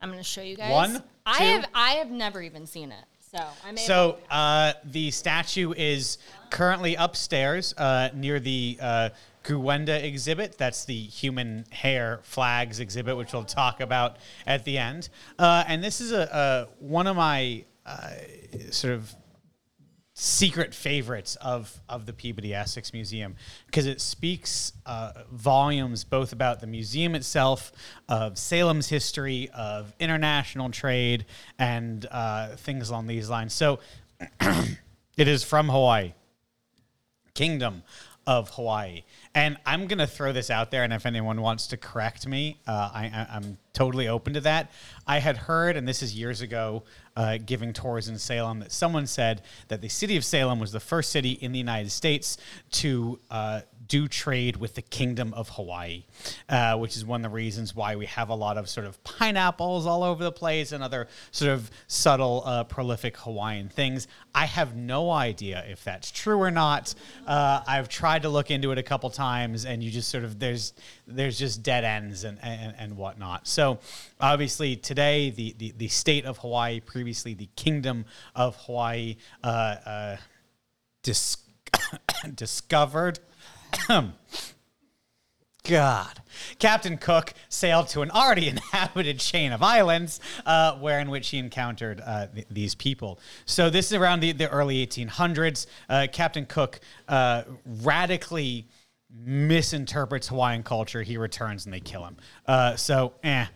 I'm gonna show you guys. One, I two. have I have never even seen it, so I'm. So uh, the statue is currently upstairs uh, near the uh, Gu Wenda exhibit. That's the human hair flags exhibit, which we'll talk about at the end. Uh, and this is a, a one of my uh, sort of secret favorites of of the Peabody Essex Museum because it speaks uh, volumes both about the museum itself, of Salem's history, of international trade, and uh, things along these lines. So it is from Hawaii, Kingdom of Hawaii. And I'm going to throw this out there, and if anyone wants to correct me, uh, I, am totally open to that. I had heard, and this is years ago, uh, giving tours in Salem, that someone said that the city of Salem was the first city in the United States to uh, do trade with the Kingdom of Hawaii, uh, which is one of the reasons why we have a lot of sort of pineapples all over the place and other sort of subtle, uh, prolific Hawaiian things. I have no idea if that's true or not. Uh, I've tried to look into it a couple times, and you just sort of there's there's just dead ends and and, and whatnot. So obviously today the, the the state of Hawaii, previously the Kingdom of Hawaii, uh, uh, dis- discovered God. Captain Cook sailed to an already inhabited chain of islands, uh, where in which he encountered uh, th- these people. So this is around the, the early 1800s. Uh, Captain Cook uh, radically misinterprets Hawaiian culture. He returns and they kill him. Uh, so, eh,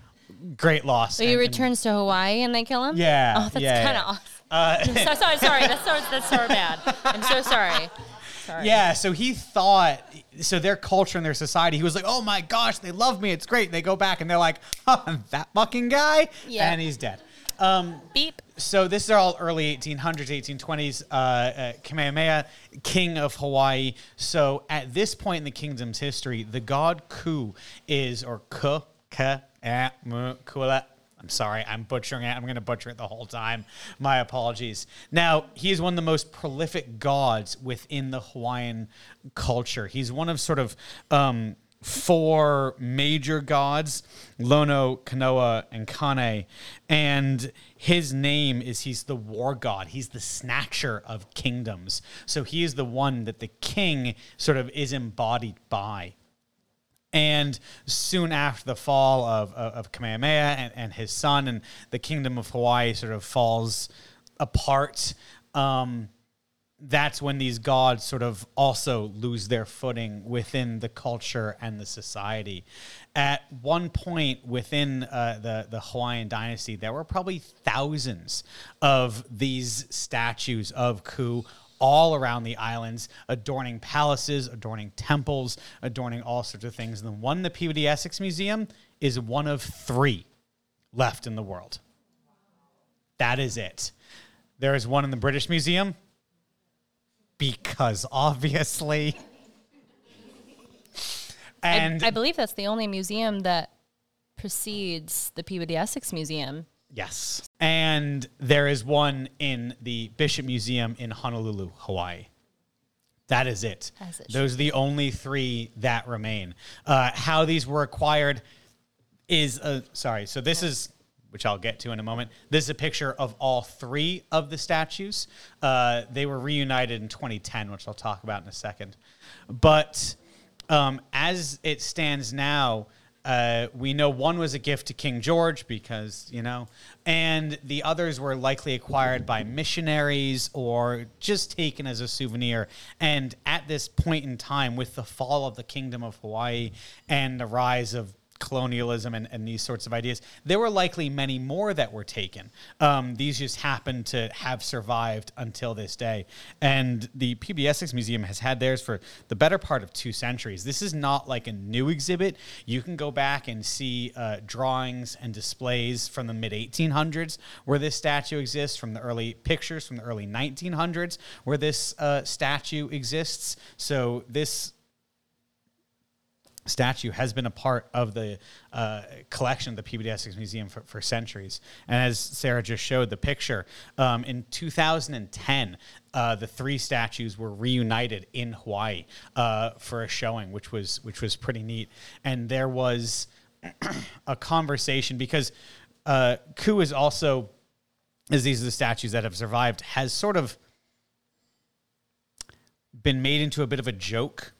great loss. So he and, returns and, to Hawaii and they kill him? Yeah. Oh, that's yeah, kind of yeah. awful. so, sorry, sorry. That's so, that's so bad. I'm so sorry. Sorry. Yeah, so he thought so their culture and their society. He was like, "Oh my gosh, they love me. It's great." They go back and they're like, oh, "That fucking guy," yeah. and he's dead. Um, Beep. So this is all early 1800s, 1820s. Uh, uh, Kamehameha, king of Hawaii. So at this point in the kingdom's history, the god Ku is or Ku Ka Kula I'm sorry, I'm butchering it. I'm going to butcher it the whole time. My apologies. Now, he is one of the most prolific gods within the Hawaiian culture. He's one of sort of um, four major gods Lono, Kanoa, and Kane. And his name is he's the war god, he's the snatcher of kingdoms. So he is the one that the king sort of is embodied by. And soon after the fall of, of, of Kamehameha and, and, his son, and the kingdom of Hawaii sort of falls apart, um, that's when these gods sort of also lose their footing within the culture and the society. At one point within uh, the, the Hawaiian dynasty, there were probably thousands of these statues of Ku all around the islands, adorning palaces, adorning temples, adorning all sorts of things. And the one the Peabody Essex Museum is one of three left in the world. That is it. There is one in the British Museum because obviously. And I, I believe that's the only museum that precedes the Peabody Essex Museum. Yes. And there is one in the Bishop Museum in Honolulu, Hawaii. That is it. it Those are the only three that remain. Uh, how these were acquired is a, sorry. So this is which I'll get to in a moment. This is a picture of all three of the statues. Uh, they were reunited in 2010, which I'll talk about in a second. But um, as it stands now, uh, we know one was a gift to King George because, you know, and the others were likely acquired by missionaries or just taken as a souvenir. And at this point in time, with the fall of the Kingdom of Hawaii and the rise of colonialism and, and these sorts of ideas. There were likely many more that were taken. Um, these just happen to have survived until this day. And the Essex Museum has had theirs for the better part of two centuries. This is not like a new exhibit. You can go back and see uh, drawings and displays from the mid 1800s where this statue exists, from the early pictures from the early 1900s where this uh, statue exists. So this statue has been a part of the uh, collection of the Peabody Essex Museum for, for, centuries. And as Sarah just showed the picture, um, in 2010, uh, the three statues were reunited in Hawaii uh, for a showing, which was which was pretty neat. And there was a conversation because uh, Ku is also, as these are the statues that have survived, has sort of been made into a bit of a joke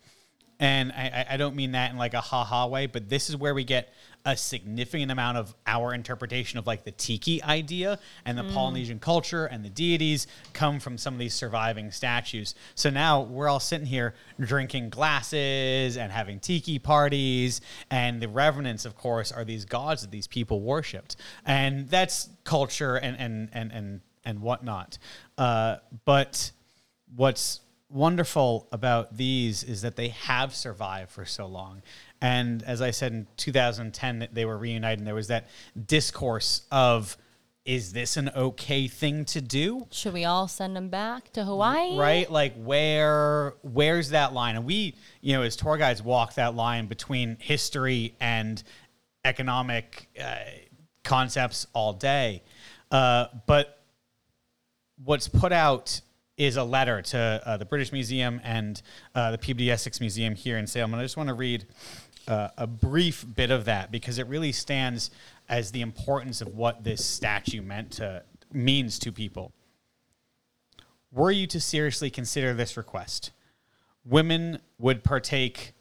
And I, I- don't mean that in like a ha ha way, but this is where we get a significant amount of our interpretation of like the tiki idea and the Polynesian culture and the deities come from some of these surviving statues. So now we're all sitting here drinking glasses and having tiki parties, and the revenants, of course, are these gods that these people worshipped, and that's culture and and and and and whatnot. Uh, but what's wonderful about these is that they have survived for so long. And as I said in 2010, that they were reunited, and there was that discourse of, is this an okay thing to do? Should we all send them back to Hawaii? right like where where's that line and we you know as tour guides walk that line between history and economic uh, concepts all day uh, but what's put out is a letter to uh, the british museum and uh, the peabody essex museum here in salem and i just want to read uh, a brief bit of that because it really stands as the importance of what this statue meant to means to people. Were you to seriously consider this request, women would partake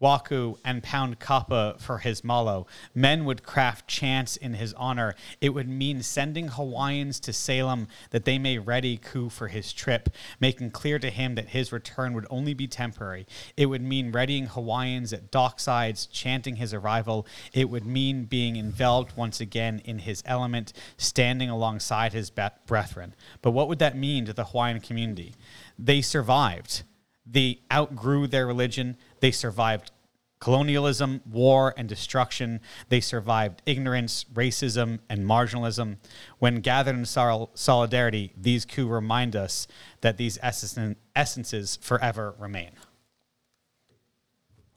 waku and pound kapa for his malo. Men would craft chants in his honor. It would mean sending Hawaiians to Salem that they may ready Ku for his trip, making clear to him that his return would only be temporary. It would mean readying Hawaiians at docksides, chanting his arrival. It would mean being enveloped once again in his element, standing alongside his brethren. But what would that mean to the Hawaiian community? They survived. They outgrew their religion. They survived colonialism, war, and destruction. They survived ignorance, racism, and marginalism. When gathered in sol- solidarity, these Kus remind us that these essen- essences forever remain.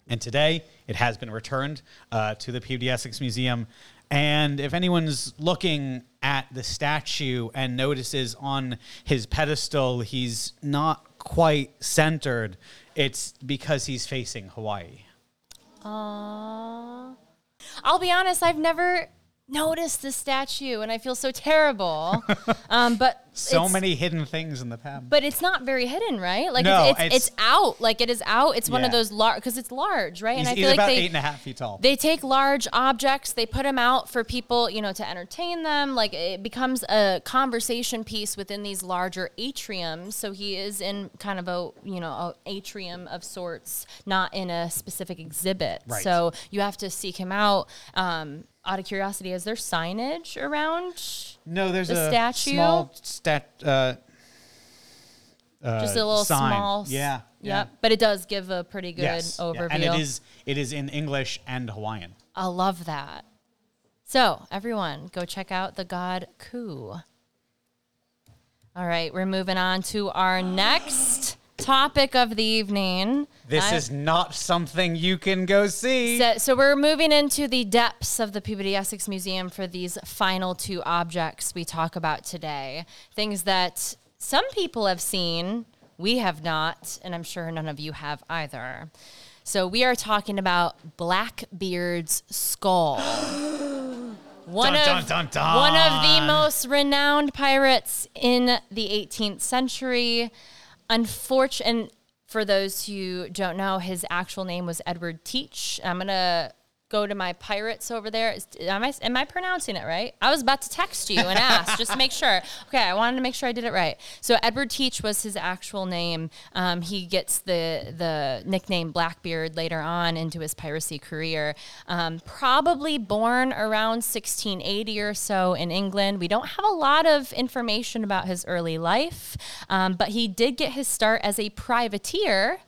And today, it has been returned uh, to the Peabody Essex Museum. And if anyone's looking at the statue and notices on his pedestal he's not quite centered, it's because he's facing Hawaii. Aww. I'll be honest, I've never noticed the statue and I feel so terrible. um, but So many hidden things in the past. But it's not very hidden, right? Like No, it's, it's, it's- it's out. Like it is out. It's one of those large because it's large, right? he's, and I feel like they eight and a half feet tall. they take large objects, they put them out for people, you know, to entertain them. Like it becomes a conversation piece within these larger atriums. So he is in kind of a, you know, a atrium of sorts, not in a specific exhibit. Right. So you have to seek him out. Um, out of curiosity, is there signage around? no, there's the a statue? small stat. Uh, uh, Just a little sign. small. s- Yeah. yeah. Yep. But it does give a pretty good Yes, yeah. overview. And it is it is in English and Hawaiian. I love that. So, everyone, go check out the God Ku. All right, we're moving on to our next topic of the evening. This I- is not something you can go see. so, so we're moving into the depths of the Peabody Essex Museum for these final two objects we talk about today. Things that some people have seen, we have not, and I'm sure none of you have either. So we are talking about Blackbeard's skull. One Dun, of dun, dun, one of the most renowned pirates in the 18th century. Unfortunate, for those who don't know, his actual name was Edward Teach. I'm gonna go to my pirates over there. Is, am I am I pronouncing it right? I was about to text you and ask just to make sure. Okay, I wanted to make sure I did it right. So Edward Teach was his actual name. Um, he gets the the nickname Blackbeard later on into his piracy career. Um, probably born around 1680 or so in England. We don't have a lot of information about his early life, um, but he did get his start as a privateer.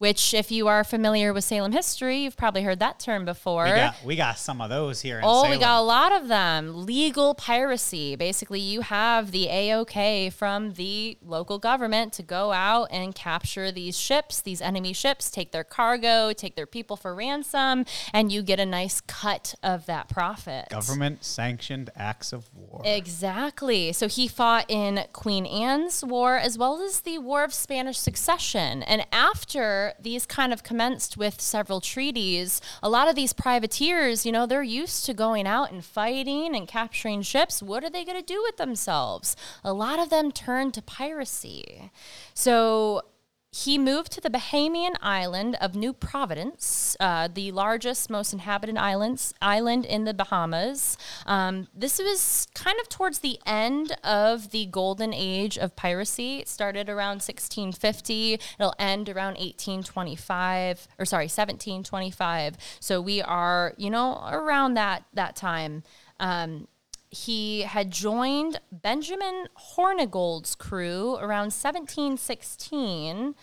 Which, if you are familiar with Salem history, you've probably heard that term before. we got we got some of those here in Oh, Salem. we got a lot of them. Legal piracy. Basically, you have the AOK from the local government to go out and capture these ships, these enemy ships, take their cargo, take their people for ransom, and you get a nice cut of that profit. government sanctioned acts of war. Exactly. So he fought in Queen Anne's War as well as the War of Spanish Succession. And after these kind of commenced with several treaties, a lot of these privateers, you know, they're used to going out and fighting and capturing ships. What are they going to do with themselves? A lot of them turned to piracy. So he moved to the Bahamian island of New Providence, uh, the largest, most inhabited islands island in the Bahamas. Um, this was kind of towards the end of the golden age of piracy. It started around 1650. It'll end around 1825, or sorry, 1725. So we are, you know, around that that time. Um, he had joined Benjamin Hornigold's crew around 1716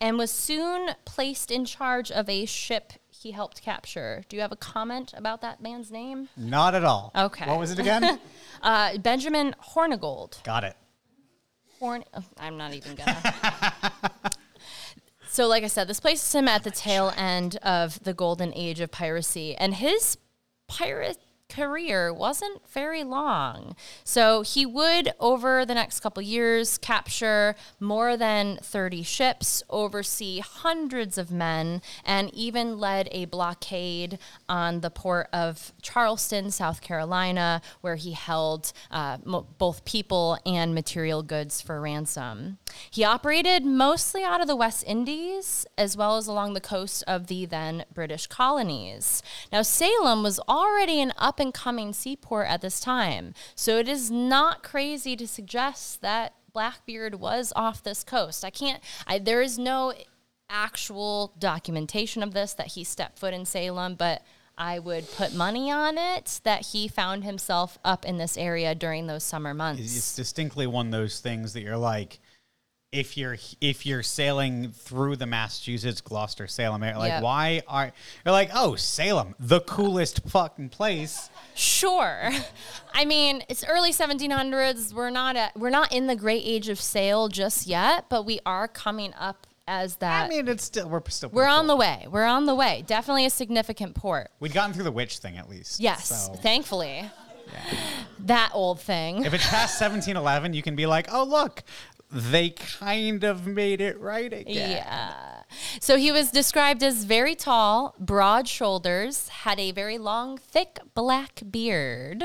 and was soon placed in charge of a ship he helped capture. Do you have a comment about that man's name? Not at all. Okay. What was it again? Uh, Benjamin Hornigold. Got it. Horn. oh, I'm not even gonna. so, like I said, this places him at the tail end of the golden age of piracy, and his pirate career wasn't very long. So he would, over the next couple years, capture more than 30 ships, oversee hundreds of men, and even led a blockade on the port of Charleston, South Carolina, where he held uh, both people and material goods for ransom. He operated mostly out of the West Indies as well as along the coast of the then British colonies. Now, Salem was already an up and coming seaport at this time, so it is not crazy to suggest that Blackbeard was off this coast. I can't, I, there is no actual documentation of this that he stepped foot in Salem, but I would put money on it that he found himself up in this area during those summer months. It's distinctly one of those things that you're like, if you're if you're sailing through the Massachusetts Gloucester Salem area, like Yep. why are you're like, oh Salem, the coolest fucking place. Sure. I mean, it's early 1700s. We're not at, we're not in the great age of sail just yet, but we are coming up as that. I mean, it's still we're still we're on cool. the way. We're on the way. Definitely a significant port. We'd gotten through the witch thing at least. Yes, so- thankfully. That old thing. if it's past 1711, you can be like, oh look, they kind of made it right again. Yeah. So he was described as very tall, broad shoulders, had a very long, thick black beard.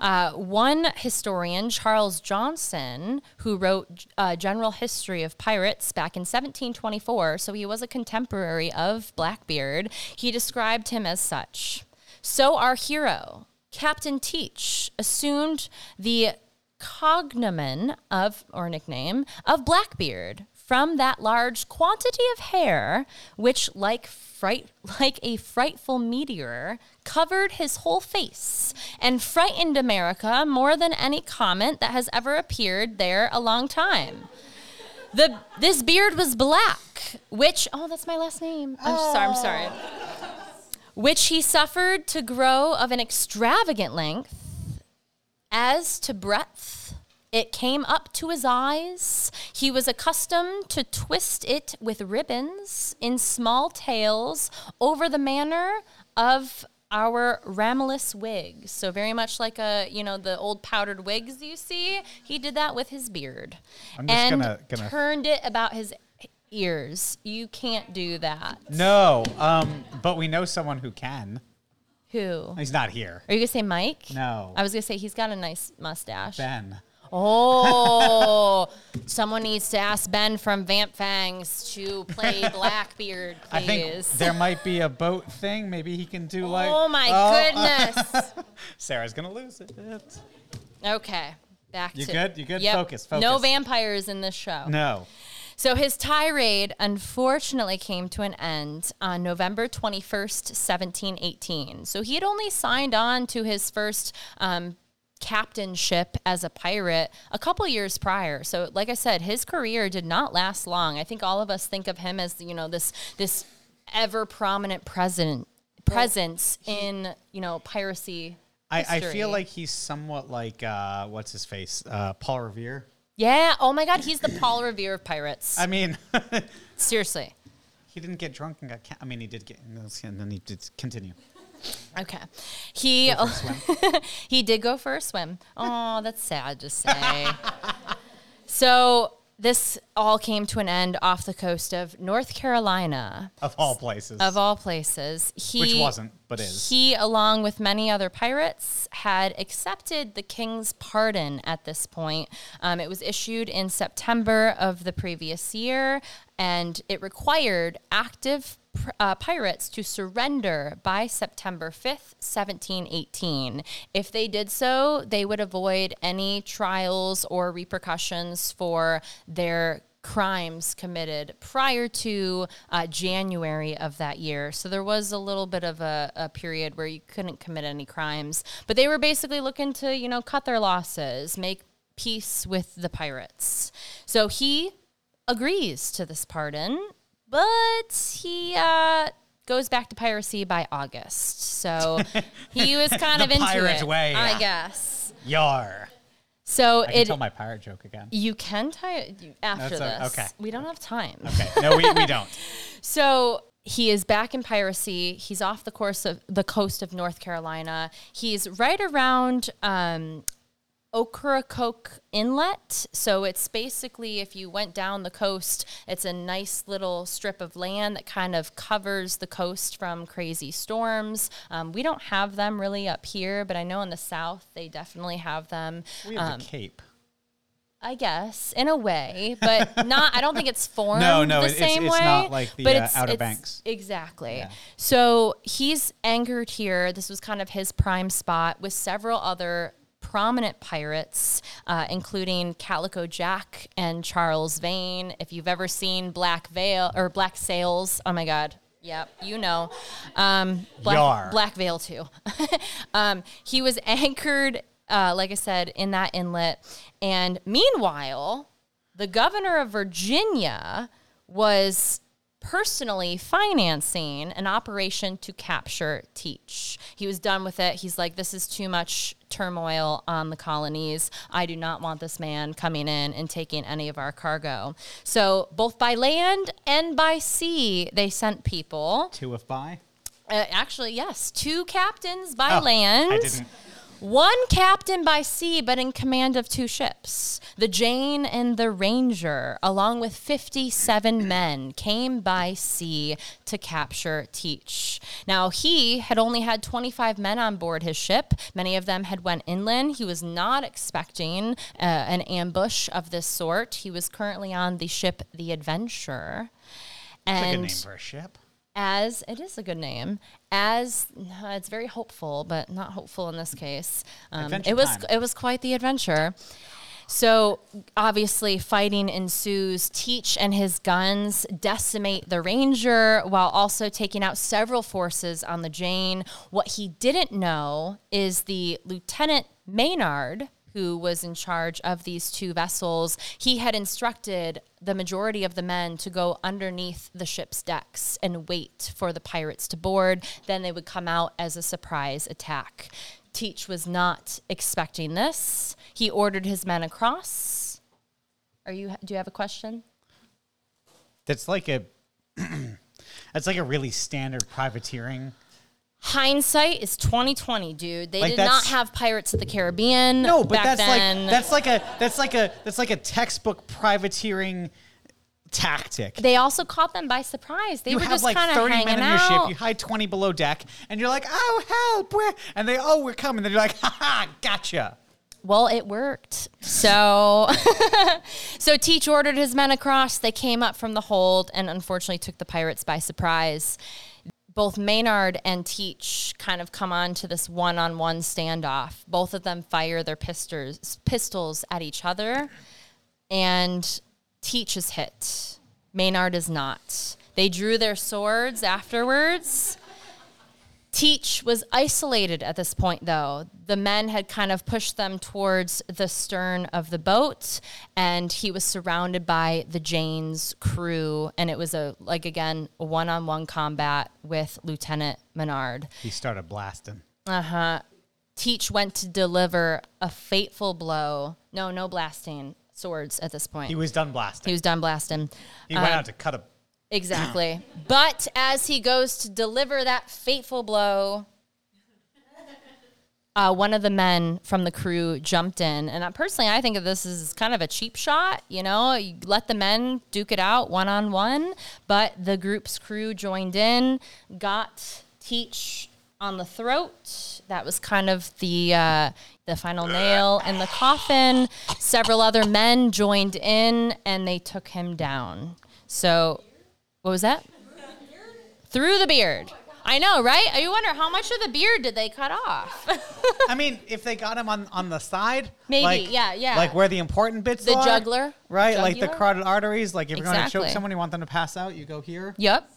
Uh, one historian, Charles Johnson, who wrote uh, General History of Pirates back in 1724, so he was a contemporary of Blackbeard, he described him as such. So our hero, Captain Teach, assumed the cognomen of, or nickname, of Blackbeard from that large quantity of hair, which, like fright, like a frightful meteor, covered his whole face and frightened America more than any comment that has ever appeared there a long time. The this beard was black, which oh, that's my last name. I'm sorry. I'm sorry. Oh. Which he suffered to grow of an extravagant length as to breadth, it came up to his eyes. He was accustomed to twist it with ribbons in small tails over the manner of our Ramillies wigs. So very much like a, you know, the old powdered wigs you see. He did that with his beard. I'm just and gonna- gonna- turned it about his ears. You can't do that. No, um, but we know someone who can. Who? He's not here. Are you gonna say Mike? No. I was gonna say he's got a nice mustache. Ben. Oh, someone needs to ask Ben from Vamp Fangs to play Blackbeard, please. I think there might be a boat thing. Maybe he can do like. oh my oh. goodness. Sarah's gonna lose it. okay, back You to good? You good? Yep. Focus, No vampires in this show. No. So his tirade unfortunately came to an end on November 21st, 1718. So he had only signed on to his first um, captainship as a pirate a couple years prior. So like I said, his career did not last long. I think all of us think of him as, you know, this this ever prominent president presence in, you know, piracy. I, I feel like he's somewhat like uh, what's his face, uh, Paul Revere. Yeah, oh my god, he's the Paul Revere of pirates. I mean, Seriously. he didn't get drunk and got. Ca- I mean, he did get, and then he did continue. Okay. He Go for a he did go for a swim. Oh, that's sad to say. so this all came to an end off the coast of North Carolina, of all places. of all places. He, Which wasn't, but is. He, along with many other pirates, had accepted the king's pardon at this point. Um, it was issued in September of the previous year. And it required active uh, pirates to surrender by September 5th, 1718. If they did so, they would avoid any trials or repercussions for their crimes committed prior to uh, January of that year. So there was a little bit of a, a, period where you couldn't commit any crimes, but they were basically looking to, you know, cut their losses, make peace with the pirates. So he agrees to this pardon, but he uh, goes back to piracy by August. So he was kind of into pirate it, way. I guess. Yar. So I can it tell my pirate joke again. you can tie you- after That's this. a- okay. We don't have time. Okay. No, we, we don't. So he is back in piracy. He's off the course of the coast of North Carolina. He's right around um, Ocracoke Inlet. So it's basically if you went down the coast, it's a nice little strip of land that kind of covers the coast from crazy storms. Um, we don't have them really up here, but I know in the south they definitely have them. We have Um, the Cape. I guess in a way, but not. I don't think it's formed No, no, the it- it's- same it's way. not like the, but uh, it's, Outer it's- Banks. Exactly. Yeah. So he's anchored here. This was kind of his prime spot with several other prominent pirates, uh, including Calico Jack and Charles Vane. If you've ever seen Black Veil or Black Sails, oh my God. Yep, you know. Um, Black, Yar. Black Veil too. um, he was anchored, uh, like I said, in that inlet. And meanwhile, the governor of Virginia was personally financing an operation to capture Teach. He was done with it. He's like, this is too much turmoil on the colonies. I do not want this man coming in and taking any of our cargo. So, both by land and by sea, they sent people. Two of by. Uh, actually, yes, two captains by Oh, land. I didn't. One captain by sea, but in command of two ships. The Jane and the Ranger, along with 57 men, came by sea to capture Teach. Now, he had only had 25 men on board his ship. Many of them had went inland. He was not expecting uh, an ambush of this sort. He was currently on the ship The Adventure. That's a good And name for a ship. As it is a good name as uh, it's very hopeful but not hopeful in this case. Um, it was time. it was quite the adventure. So obviously fighting ensues. Teach and his guns decimate the ranger while also taking out several forces on the jane. What he didn't know is the lieutenant maynard who was in charge of these two vessels, he had instructed the majority of the men to go underneath the ship's decks and wait for the pirates to board. Then they would come out as a surprise attack. Teach was not expecting this. He ordered his men across. Are you? Do you have a question? That's like a. that's like a really standard privateering. Hindsight is twenty twenty, dude. They Like, did not that's- have Pirates of the Caribbean. No, but back that's then. like that's like a that's like a that's like a textbook privateering tactic. they also caught them by surprise. They you were have just like kind of 30 hanging men on your out. ship, you hide 20 below deck, and you're like, oh, help, where? And they, oh, we're coming. Then you're like, ha ha, gotcha. Well, it worked. So, so Teach ordered his men across. They came up from the hold and unfortunately took the pirates by surprise. Both Maynard and Teach kind of come on to this one-on-one standoff. Both of them fire their pistols pistols at each other, and Teach is hit. Maynard is not. They drew their swords afterwards. Teach was isolated at this point, though. The men had kind of pushed them towards the stern of the boat, and he was surrounded by the Jane's crew. And it was a, like, again, a one on one combat with Lieutenant Maynard. He started blasting. Uh huh. Teach went to deliver a fateful blow. No, no blasting swords at this point. He was done blasting. He was done blasting. He went Um, out to cut a. Exactly. but as he goes to deliver that fateful blow, uh, one of the men from the crew jumped in. And personally, I think of this as kind of a cheap shot. You know, you let the men duke it out one on one, but the group's crew joined in, got Teach on the throat. That was kind of the uh, the final nail in the coffin. Several other men joined in, and they took him down. So, what was that? Through the beard. I know, right? You wonder how much of the beard did they cut off? I mean, if they got him on, on the side, Maybe, like- yeah, yeah. like where the important bits are. The are, jugular, right? Like the carotid arteries. Like if you're going to choke someone, you want them to pass out, you go here. Yep.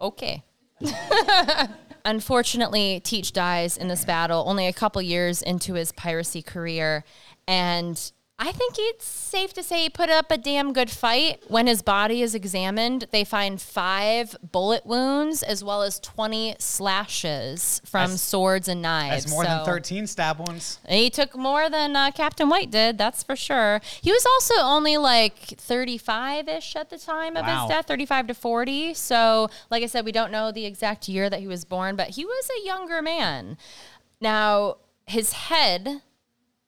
Okay. Unfortunately, Teach dies in this battle only a couple years into his piracy career. And I think it's safe to say he put up a damn good fight. When his body is examined, they find five bullet wounds as well as 20 slashes from That's- swords and knives. That's more than 13 stab wounds. he took more than uh, Captain White did, that's for sure. He was also only like 35 ish at the time of Wow. his death, 35 to 40. So, like I said, we don't know the exact year that he was born, but he was a younger man. Now, his head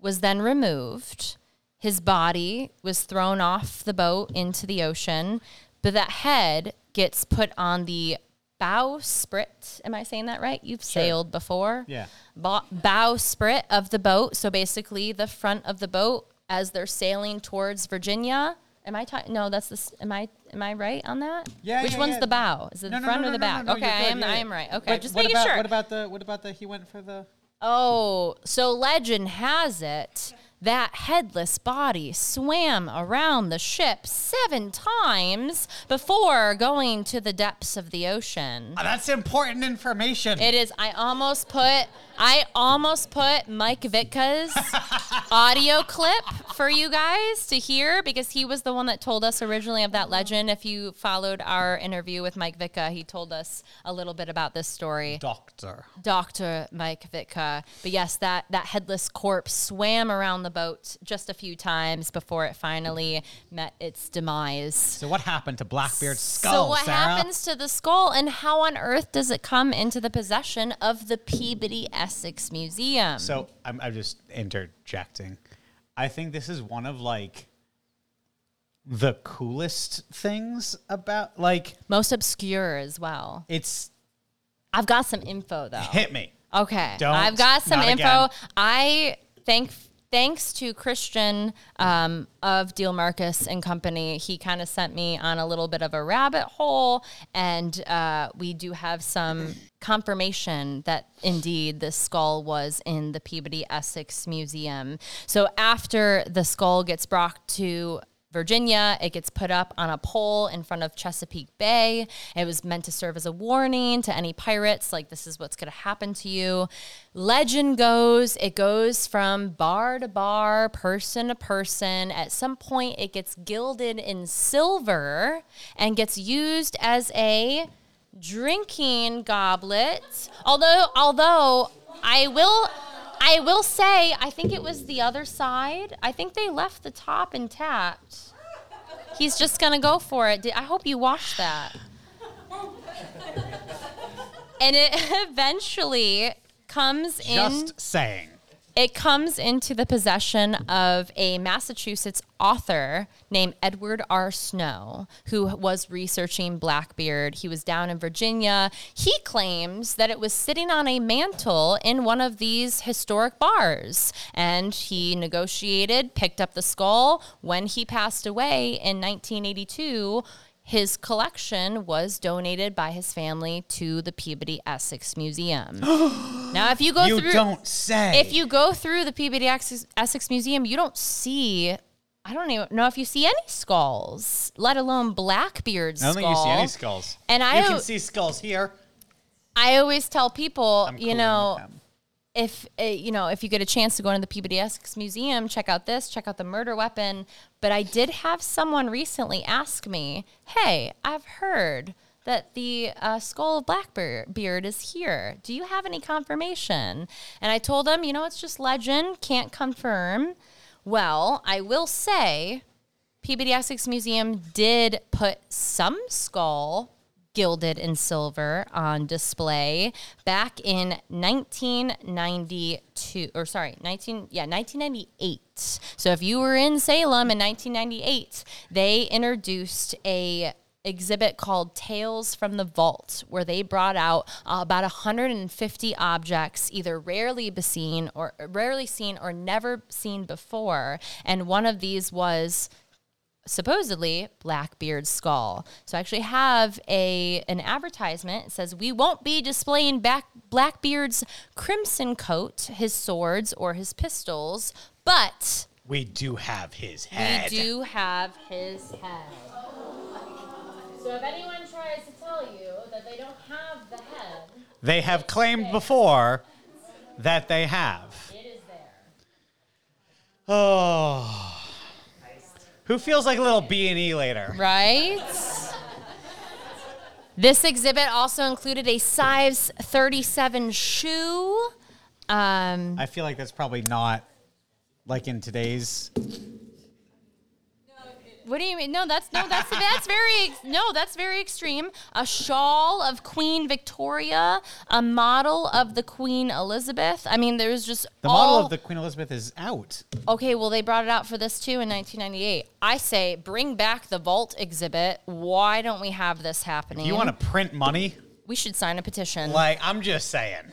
was then removed, his body was thrown off the boat into the ocean, but that head gets put on the bowsprit. Am I saying that right? You've sailed before Yeah. bow, bowsprit of the boat. So basically, the front of the boat as they're sailing towards Virginia. Am I talking? No, that's this. Am I am I right on that? Yeah, Which yeah, one's yeah. the bow? Is it No, the front no, or the back? okay, I am. yeah, I am right. Okay, Wait, just making about, sure. What about the what about the he went for the Oh, so legend has it that headless body swam around the ship seven times before going to the depths of the ocean. Oh, that's important information. It is. I almost put. I almost put Mike Vitka's audio clip for you guys to hear because he was the one that told us originally of that legend. If you followed our interview with Mike Vitka, he told us a little bit about this story. Doctor. Dr. Mike Vitka. But yes, that, that headless corpse swam around the boat just a few times before it finally met its demise. So what happened to Blackbeard's skull, So what Sarah? happens to the skull and how on earth does it come into the possession of the Peabody Essex Museum? So I'm, I'm just interjecting. I think this is one of like the coolest things about like Most obscure as well. it's I've got some info though. hit me. Okay. Don't. I've got some info. again. I thank thanks to Christian um, of Diehl Marcus and Company, he kind of sent me on a little bit of a rabbit hole, and uh, we do have some confirmation that indeed the skull was in the Peabody Essex Museum. So after the skull gets brought to Virginia. It gets put up on a pole in front of Chesapeake Bay. It was meant to serve as a warning to any pirates, like, this is what's going to happen to you. Legend goes, it goes from bar to bar, person to person. At some point, it gets gilded in silver and gets used as a drinking goblet. Although, although I will. I will say, I think it was the other side. I think they left the top intact. He's just gonna go for it. I hope you watched that. And it eventually comes in. Just saying. It comes into the possession of a Massachusetts author named Edward R. Snow, who was researching Blackbeard. He was down in Virginia. He claims that it was sitting on a mantle in one of these historic bars. And he negotiated, picked up the skull. When he passed away in 1982, his collection was donated by his family to the Peabody Essex Museum. now, if you go You through, don't say. if you go through the Peabody Essex, Essex Museum, you don't see. I don't even know if you see any skulls, let alone Blackbeard's I don't skull. think you see any skulls. And I you can see skulls here. I always tell people, you know. If uh, you know if you get a chance to go into the Peabody Essex Museum, check out this, check out the murder weapon. But I did have someone recently ask me, "Hey, I've heard that the uh, skull of Blackbeard is here. Do you have any confirmation?" And I told them, you know, it's just legend, can't confirm. Well, I will say, Peabody Essex Museum did put some skull gilded in silver on display back in 1992 or sorry 19 yeah 1998 so if you were in salem in 1998 they introduced a exhibit called Tales from the Vault, where they brought out uh, about 150 objects, either rarely seen or rarely seen or never seen before. And one of these was supposedly Blackbeard's skull. So I actually have a an advertisement. It says we won't be displaying back Blackbeard's crimson coat, his swords, or his pistols, but We do have his head. we do have his head. So if anyone tries to tell you that they don't have the head, They have claimed before that they have. it is there. Oh. Who feels like a little B and E later? Right? This exhibit also included a size 37 shoe. Um, I feel like that's probably not like in today's. What do you mean? No, that's no, that's that's very no, that's very extreme. A shawl of Queen Victoria, a model of the Queen Elizabeth. I mean, there's just The all, model of the Queen Elizabeth is out. Okay, well, they brought it out for this too in 1998. I say bring back the vault exhibit. Why don't we have this happening? You want to print money? We should sign a petition. Like, I'm just saying.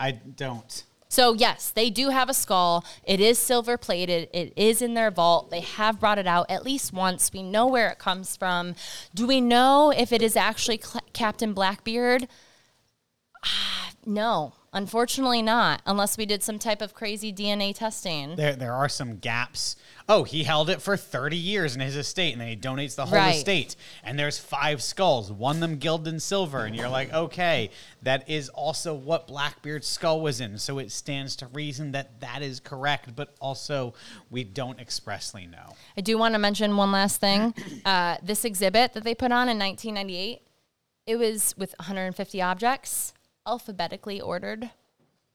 I don't. So yes, they do have a skull. It is silver plated. It is in their vault. They have brought it out at least once. We know where it comes from. Do we know if it is actually Cl- Captain Blackbeard? Ah, no, unfortunately not. Unless we did some type of crazy DNA testing. There, there are some gaps. Oh, he held it for 30 years in his estate, and then he donates the whole Right. estate. And there's five skulls, one of them gilded in silver, and you're like, okay, that is also what Blackbeard's skull was in. So it stands to reason that that is correct, but also we don't expressly know. I do want to mention one last thing. Uh, this exhibit that they put on in 1998, it was with 150 objects, alphabetically ordered.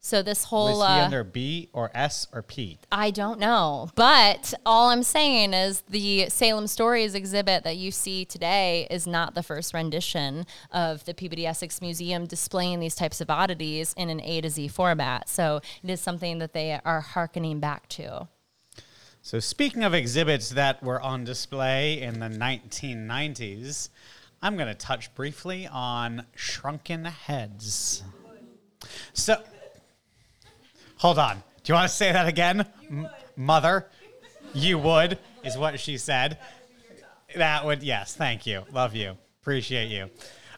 So this whole Was he uh, under B or S or P? I don't know. But all I'm saying is the Salem Stories exhibit that you see today is not the first rendition of the Peabody Essex Museum displaying these types of oddities in an A to Z format. So it is something that they are hearkening back to. So, speaking of exhibits that were on display in the 1990s, I'm going to touch briefly on shrunken heads. So, hold on. Do you want to say that again? M- mother, you would, is what she said. That would, yes, thank you. Love you. Appreciate you.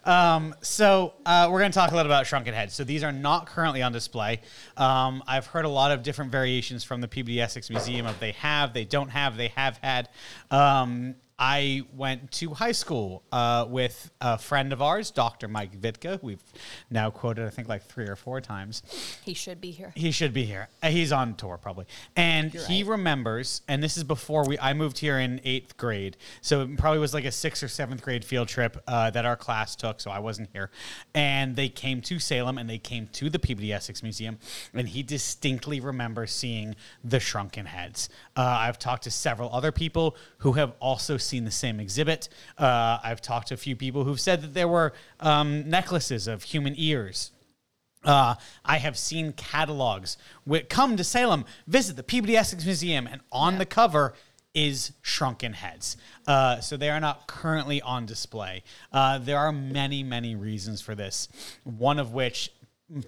Um, so uh, we're going to talk a little about shrunken heads. So these are not currently on display. Um, I've heard a lot of different variations from the Peabody Essex Museum of they have, they don't have, they have had. Um, I went to high school uh, with a friend of ours, Dr. Mike Vitka. We've now quoted, I think, like three or four times. He should be here. He should be here. Uh, He's on tour probably, and he remembers. And this is before we. I moved here in eighth grade, so it probably was like a sixth or seventh grade field trip uh, that our class took. So I wasn't here, and they came to Salem and they came to the Peabody Essex Museum, and he distinctly remembers seeing the shrunken heads. Uh, I've talked to several other people who have also seen the same exhibit. Uh, I've talked to a few people who've said that there were um, necklaces of human ears uh, I have seen catalogs. Come to Salem, visit the Peabody Essex Museum, and on the cover is shrunken heads. Uh, so they are not currently on display. Uh, there are many, many reasons for this. One of which,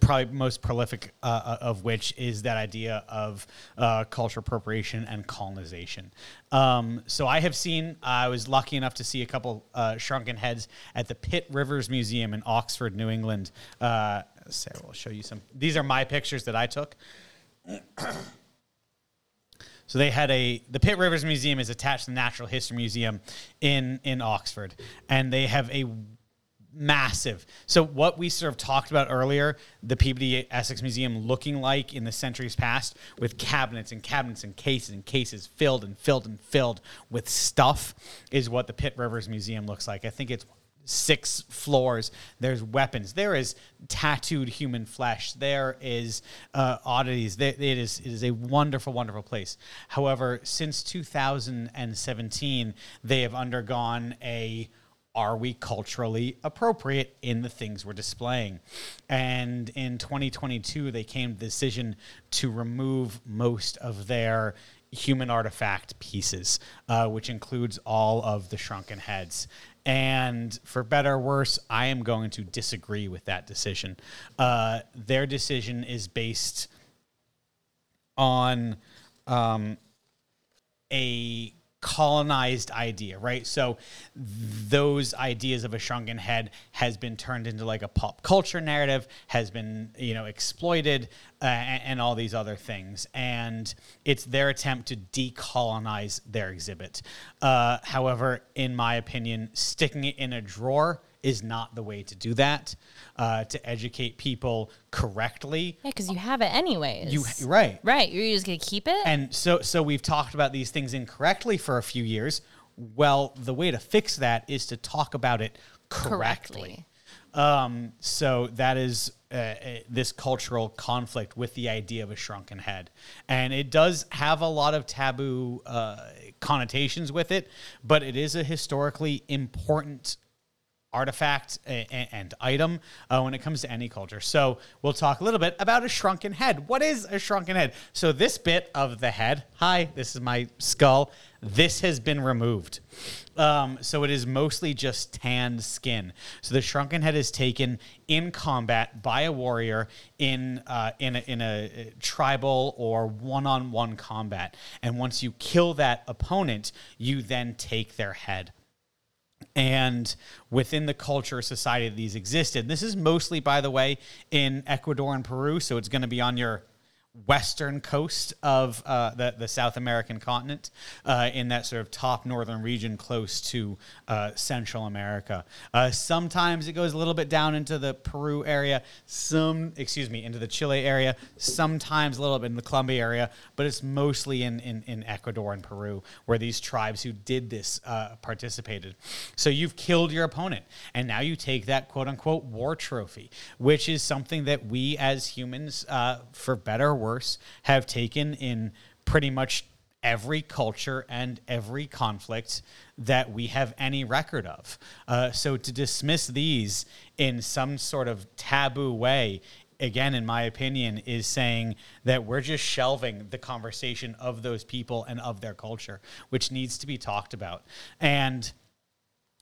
probably most prolific uh, of which, is that idea of uh, cultural appropriation and colonization. Um, so I have seen. I was lucky enough to see a couple uh, shrunken heads at the Pitt Rivers Museum in Oxford, New England. Uh, Sarah will show you some. These are my pictures that I took. So they had a the Pitt Rivers Museum is attached to the Natural History Museum in in Oxford, and they have a massive. So what we sort of talked about earlier, the Peabody Essex Museum looking like in the centuries past, with cabinets and cabinets and cases and cases filled and filled and filled with stuff, is what the Pitt Rivers Museum looks like. I think it's six floors. There's weapons. There is tattooed human flesh. There is uh, oddities. It is it is a wonderful, wonderful place. However, since 2017, they have undergone a are we culturally appropriate in the things we're displaying? And in 2022, they came to the decision to remove most of their human artifact pieces, uh, which includes all of the shrunken heads. And for better or worse, I am going to disagree with that decision. Uh, their decision is based on um, a colonized idea, right? So those ideas of a shrunken head has been turned into like a pop culture narrative, has been you know exploited, uh, and, and all these other things, and it's their attempt to decolonize their exhibit. Uh, however, in my opinion, sticking it in a drawer is not the way to do that. Uh, to educate people correctly, Yeah, because you have it anyways. you right. right. You're just gonna keep it. And so, so we've talked about these things incorrectly for a few years. Well, the way to fix that is to talk about it correctly. Correctly. Um, so that is uh, uh, this cultural conflict with the idea of a shrunken head, and it does have a lot of taboo uh, connotations with it, but it is a historically important artifact a- a- and item uh, when it comes to any culture. So we'll talk a little bit about a shrunken head. What is a shrunken head? So this bit of the head, hi, this is my skull. This has been removed. Um, so it is mostly just tanned skin. So the shrunken head is taken in combat by a warrior in uh, in a, in a tribal or one-on-one combat. And once you kill that opponent, you then take their head and within the culture society these existed. This is mostly by the way in ecuador and peru so it's going to be on your western coast of uh, the, the south american continent uh, in that sort of top northern region close to uh, central america. Uh, sometimes it goes a little bit down into the peru area some excuse me into the chile area sometimes a little bit in the colombia area but it's mostly in, in, in ecuador and peru where these tribes who did this uh, participated. So you've killed your opponent and now you take that quote unquote war trophy which is something that we as humans uh, for better or worse have taken in pretty much every culture and every conflict that we have any record of. Uh, so to dismiss these in some sort of taboo way, again, in my opinion, is saying that we're just shelving the conversation of those people and of their culture, which needs to be talked about. And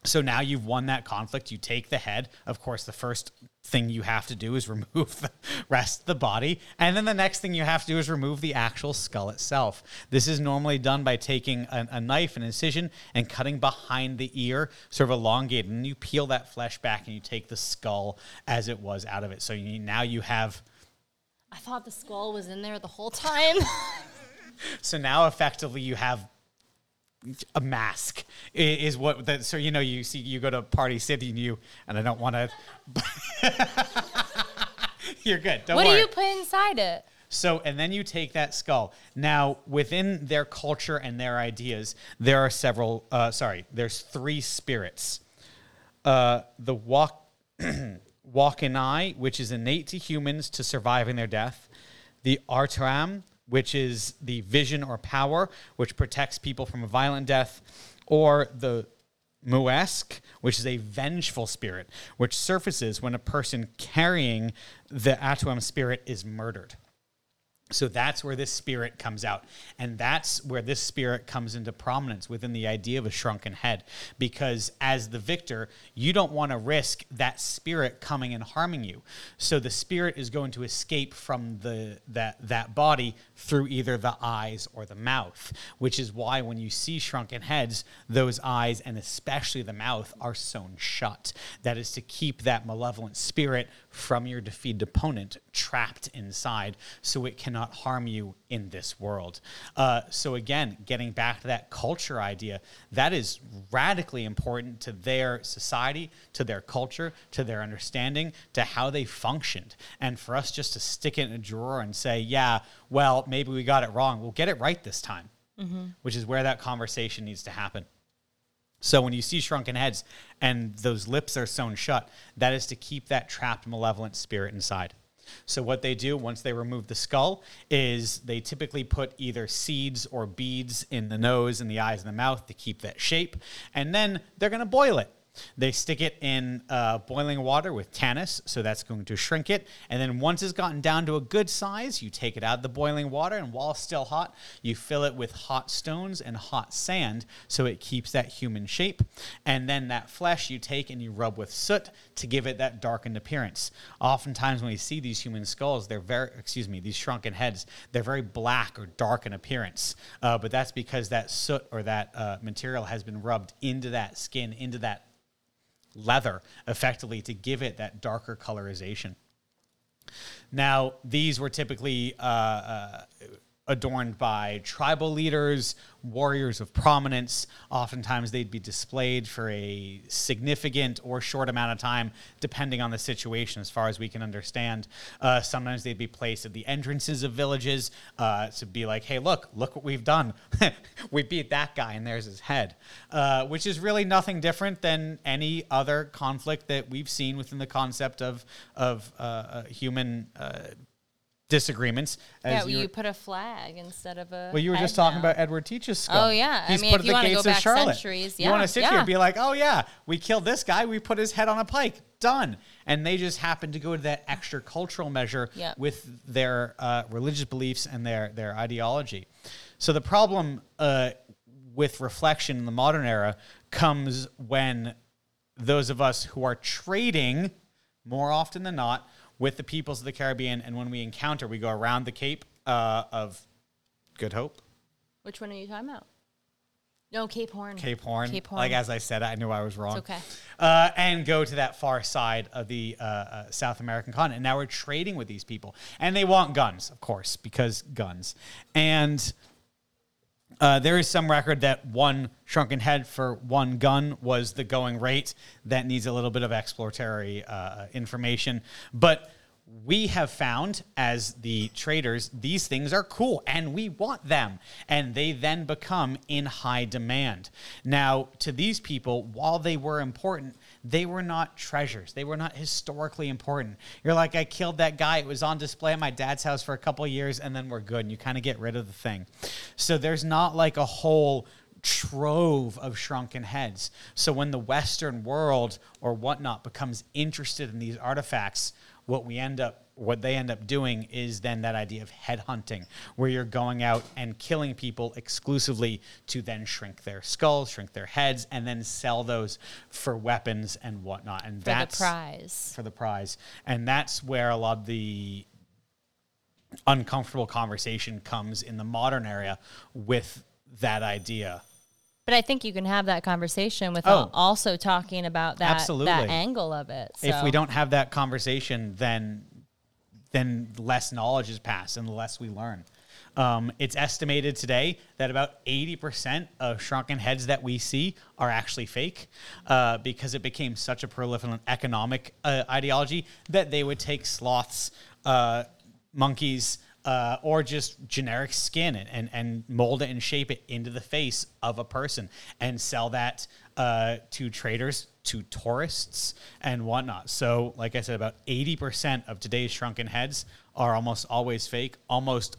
so now you've won that conflict. You take the head. Of course, the first thing you have to do is remove the rest of the body. And then the next thing you have to do is remove the actual skull itself. This is normally done by taking a, a knife, an incision, and cutting behind the ear, sort of elongated. And you peel that flesh back and you take the skull as it was out of it. So you, now you have. I thought the skull was in there the whole time. So now effectively you have a mask is what that so you know you see you go to party city and you and i don't want to you're good don't what worry. do you put inside it? so and then you take that skull. Now within their culture and their ideas there are several uh, sorry there's three spirits. Uh, the walk walk in eye which is innate to humans to surviving their death. The arutam which is the vision or power which protects people from a violent death or the Muisak, which is a vengeful spirit, which surfaces when a person carrying the Arutam spirit is murdered. So that's where this spirit comes out. And that's where this spirit comes into prominence within the idea of a shrunken head. Because as the victor, you don't want to risk that spirit coming and harming you. So the spirit is going to escape from the that that body through either the eyes or the mouth, which is why when you see shrunken heads, those eyes and especially the mouth are sewn shut. That is to keep that malevolent spirit from your defeated opponent trapped inside so it cannot harm you in this world. Uh, so, again, getting back to that culture idea, that is radically important to their society, to their culture, to their understanding, to how they functioned. And for us just to stick it in a drawer and say, yeah, well, maybe we got it wrong, we'll get it right this time, which is where that conversation needs to happen. So when you see shrunken heads and those lips are sewn shut, that is to keep that trapped malevolent spirit inside. So what they do once they remove the skull is they typically put either seeds or beads in the nose and the eyes and the mouth to keep that shape, and then they're going to boil it They stick it in uh, boiling water with tannus, so that's going to shrink it. And then once it's gotten down to a good size, you take it out of the boiling water, and while still hot, you fill it with hot stones and hot sand, so it keeps that human shape. And then that flesh you take and you rub with soot to give it that darkened appearance. Oftentimes, when we see these human skulls, they're very, excuse me, these shrunken heads, they're very black or dark in appearance. Uh, but that's because that soot or that uh, material has been rubbed into that skin, into that leather, effectively to give it that darker colorization. Now, these were typically uh, uh, adorned by tribal leaders, warriors of prominence. Oftentimes, they'd be displayed for a significant or short amount of time, depending on the situation, as far as we can understand. Uh, sometimes they'd be placed at the entrances of villages uh, to be like, hey, look, look what we've done. we beat that guy, and there's his head, uh, which is really nothing different than any other conflict that we've seen within the concept of, of uh, human uh, disagreements. Yeah, as you, were- put a flag instead of a. well, you were just talking now. about Edward Teach's skull. Oh, yeah. I mean, put if you the wanna gates go of back Charlotte. centuries, you want to sit yeah. here and be like, oh yeah, we killed this guy, we put his head on a pike, done. And they just happen to go to that extra cultural measure Yeah. with their uh, religious beliefs and their their ideology. So the problem uh, with reflection in the modern era comes when those of us who are trading more often than not with the peoples of the Caribbean, and when we encounter, we go around the Cape uh, of Good Hope, Which one are you talking about? No, Cape Horn. Cape Horn. Cape Horn. Like as I said, I knew I was wrong. It's okay. Uh, and go to that far side of the uh, uh, South American continent. Now we're trading with these people, and they want guns, of course, because guns. And uh, there is some record that one shrunken head for one gun was the going rate. That needs a little bit of exploratory uh, information, but we have found as the traders these things are cool and we want them. And they then become in high demand. Now to these people while they were important they were not treasures. They were not historically important. You're like i killed that guy. It was on display at my dad's house for a couple years and then we're good. And you kind of get rid of the thing. So there's not like a whole trove of shrunken heads. So when the Western world or whatnot becomes interested in these artifacts, what we end up what they end up doing is then that idea of head hunting, where you're going out and killing people exclusively to then shrink their skulls, shrink their heads, and then sell those for weapons and whatnot. And For that's the prize. for the prize. And that's where a lot of the uncomfortable conversation comes in the modern area with that idea. But I think you can have that conversation with Oh. also talking about that Absolutely. that angle of it. if we don't have that conversation, then then less knowledge is passed and the less we learn. Um, it's estimated today that about 80% of shrunken heads that we see are actually fake uh, because it became such a prolific economic uh, ideology that they would take sloths, uh, monkeys, uh, or just generic skin and, and, and mold it and shape it into the face of a person and sell that uh, to traders, to tourists, and whatnot. So, like I said, about 80% of today's shrunken heads are almost always fake. Almost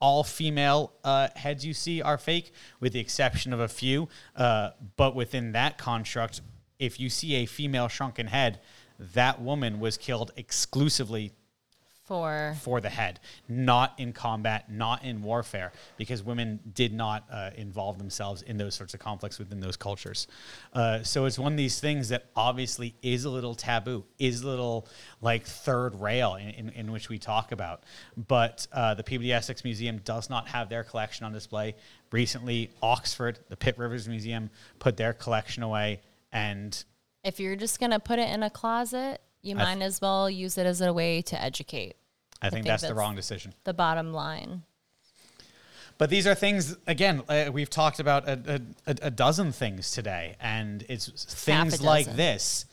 all female uh, heads you see are fake, with the exception of a few. Uh, but within that construct, if you see a female shrunken head, that woman was killed exclusively for for the head, not in combat, not in warfare, because women did not uh, involve themselves in those sorts of conflicts within those cultures. Uh, so it's one of these things that obviously is a little taboo, is a little like third rail in, in, in which we talk about. But uh, the Peabody Essex Museum does not have their collection on display. Recently, Oxford, the Pitt Rivers Museum, put their collection away, and if you're just gonna put it in a closet, you I might as well use it as a way to educate. I think, think that's, the wrong decision. The bottom line. But these are things again. Uh, we've talked about a, a, a dozen things today, and it's things like this,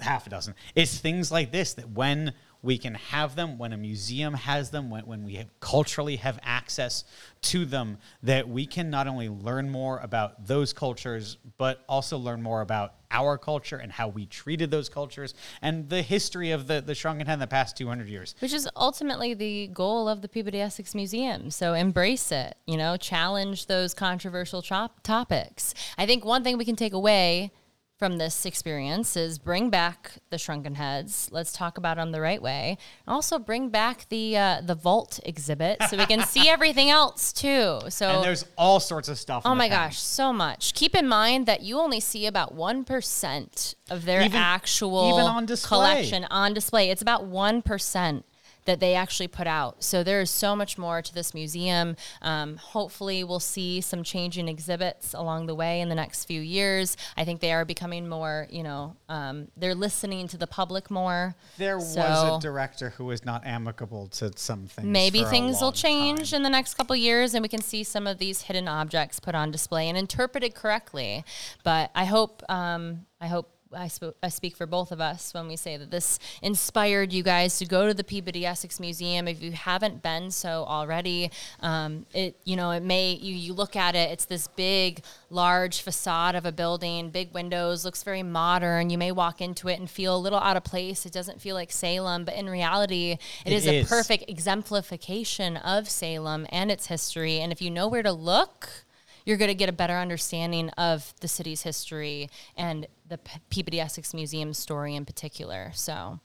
half a dozen. It's things like this that when we can have them, when a museum has them, when, when we have culturally have access to them, that we can not only learn more about those cultures, but also learn more about our culture and how we treated those cultures and the history of the, the shrunken in the past 200 years. Which is ultimately the goal of the Peabody Essex Museum. So embrace it, you know, challenge those controversial topics. I think one thing we can take away from this experience is bring back the shrunken heads. Let's talk about them the right way. And also bring back the uh, the vault exhibit so we can see everything else too. So and there's all sorts of stuff. Oh my gosh, so much. Keep in mind that you only see about 1% of their Even- actual even on collection on display. It's about 1% that they actually put out. So there is so much more to this museum. Um, hopefully, we'll see some changing exhibits along the way in the next few years. I think they are becoming more, you know, um, they're listening to the public more. There was a director who was not amicable to some things. Maybe things will change time. in the next couple years and we can see some of these hidden objects put on display and interpreted correctly. But I hope, um, I hope. I, sp- I speak for both of us when we say that this inspired you guys to go to the Peabody Essex Museum. If you haven't been so already, um, it you know it may you you look at it. It's this big, large facade of a building, big windows, looks very modern. You may walk into it and feel a little out of place. It doesn't feel like Salem, but in reality, It it is, a perfect exemplification of Salem and its history. And if you know where to look, you're going to get a better understanding of the city's history and the P- Peabody Essex Museum story in particular. So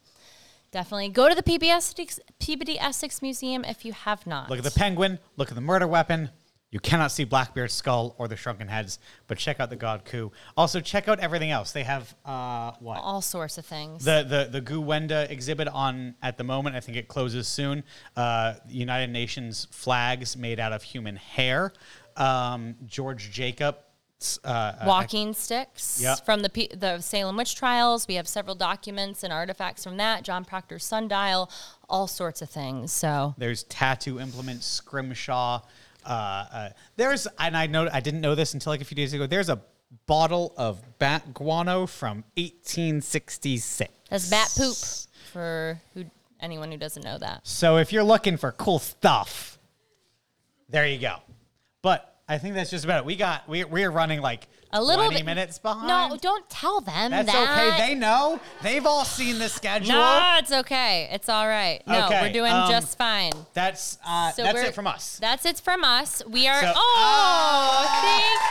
definitely go to the Peabody Essex, Peabody Essex Museum if you have not. Look at the penguin. Look at the murder weapon. You cannot see Blackbeard's skull or the shrunken heads, but check out the God Ku. Also, check out everything else. They have uh, what all sorts of things. the the the Gu Wenda exhibit on at the moment. I think it closes soon. Uh, United Nations flags made out of human hair. Um, George Jacob Uh, uh, walking sticks Yeah. from the P- the Salem witch trials. We have several documents and artifacts from that. John Proctor's sundial, all sorts of things. So There's tattoo implements, scrimshaw. Uh, uh, there's, and I know I didn't know this until like a few days ago. There's a bottle of bat guano from 1866. that's bat poop for who anyone who doesn't know that. So if you're looking for cool stuff, there you go. I think that's just about it. We got we we're running like A little 20 bit- minutes behind. No, don't tell them that's that. okay. They know. They've all seen the schedule. No, it's okay. It's all right. No, Okay, we're doing um, just fine. That's uh, So that's it from us. That's it from us. We are. So- oh, Ah! thank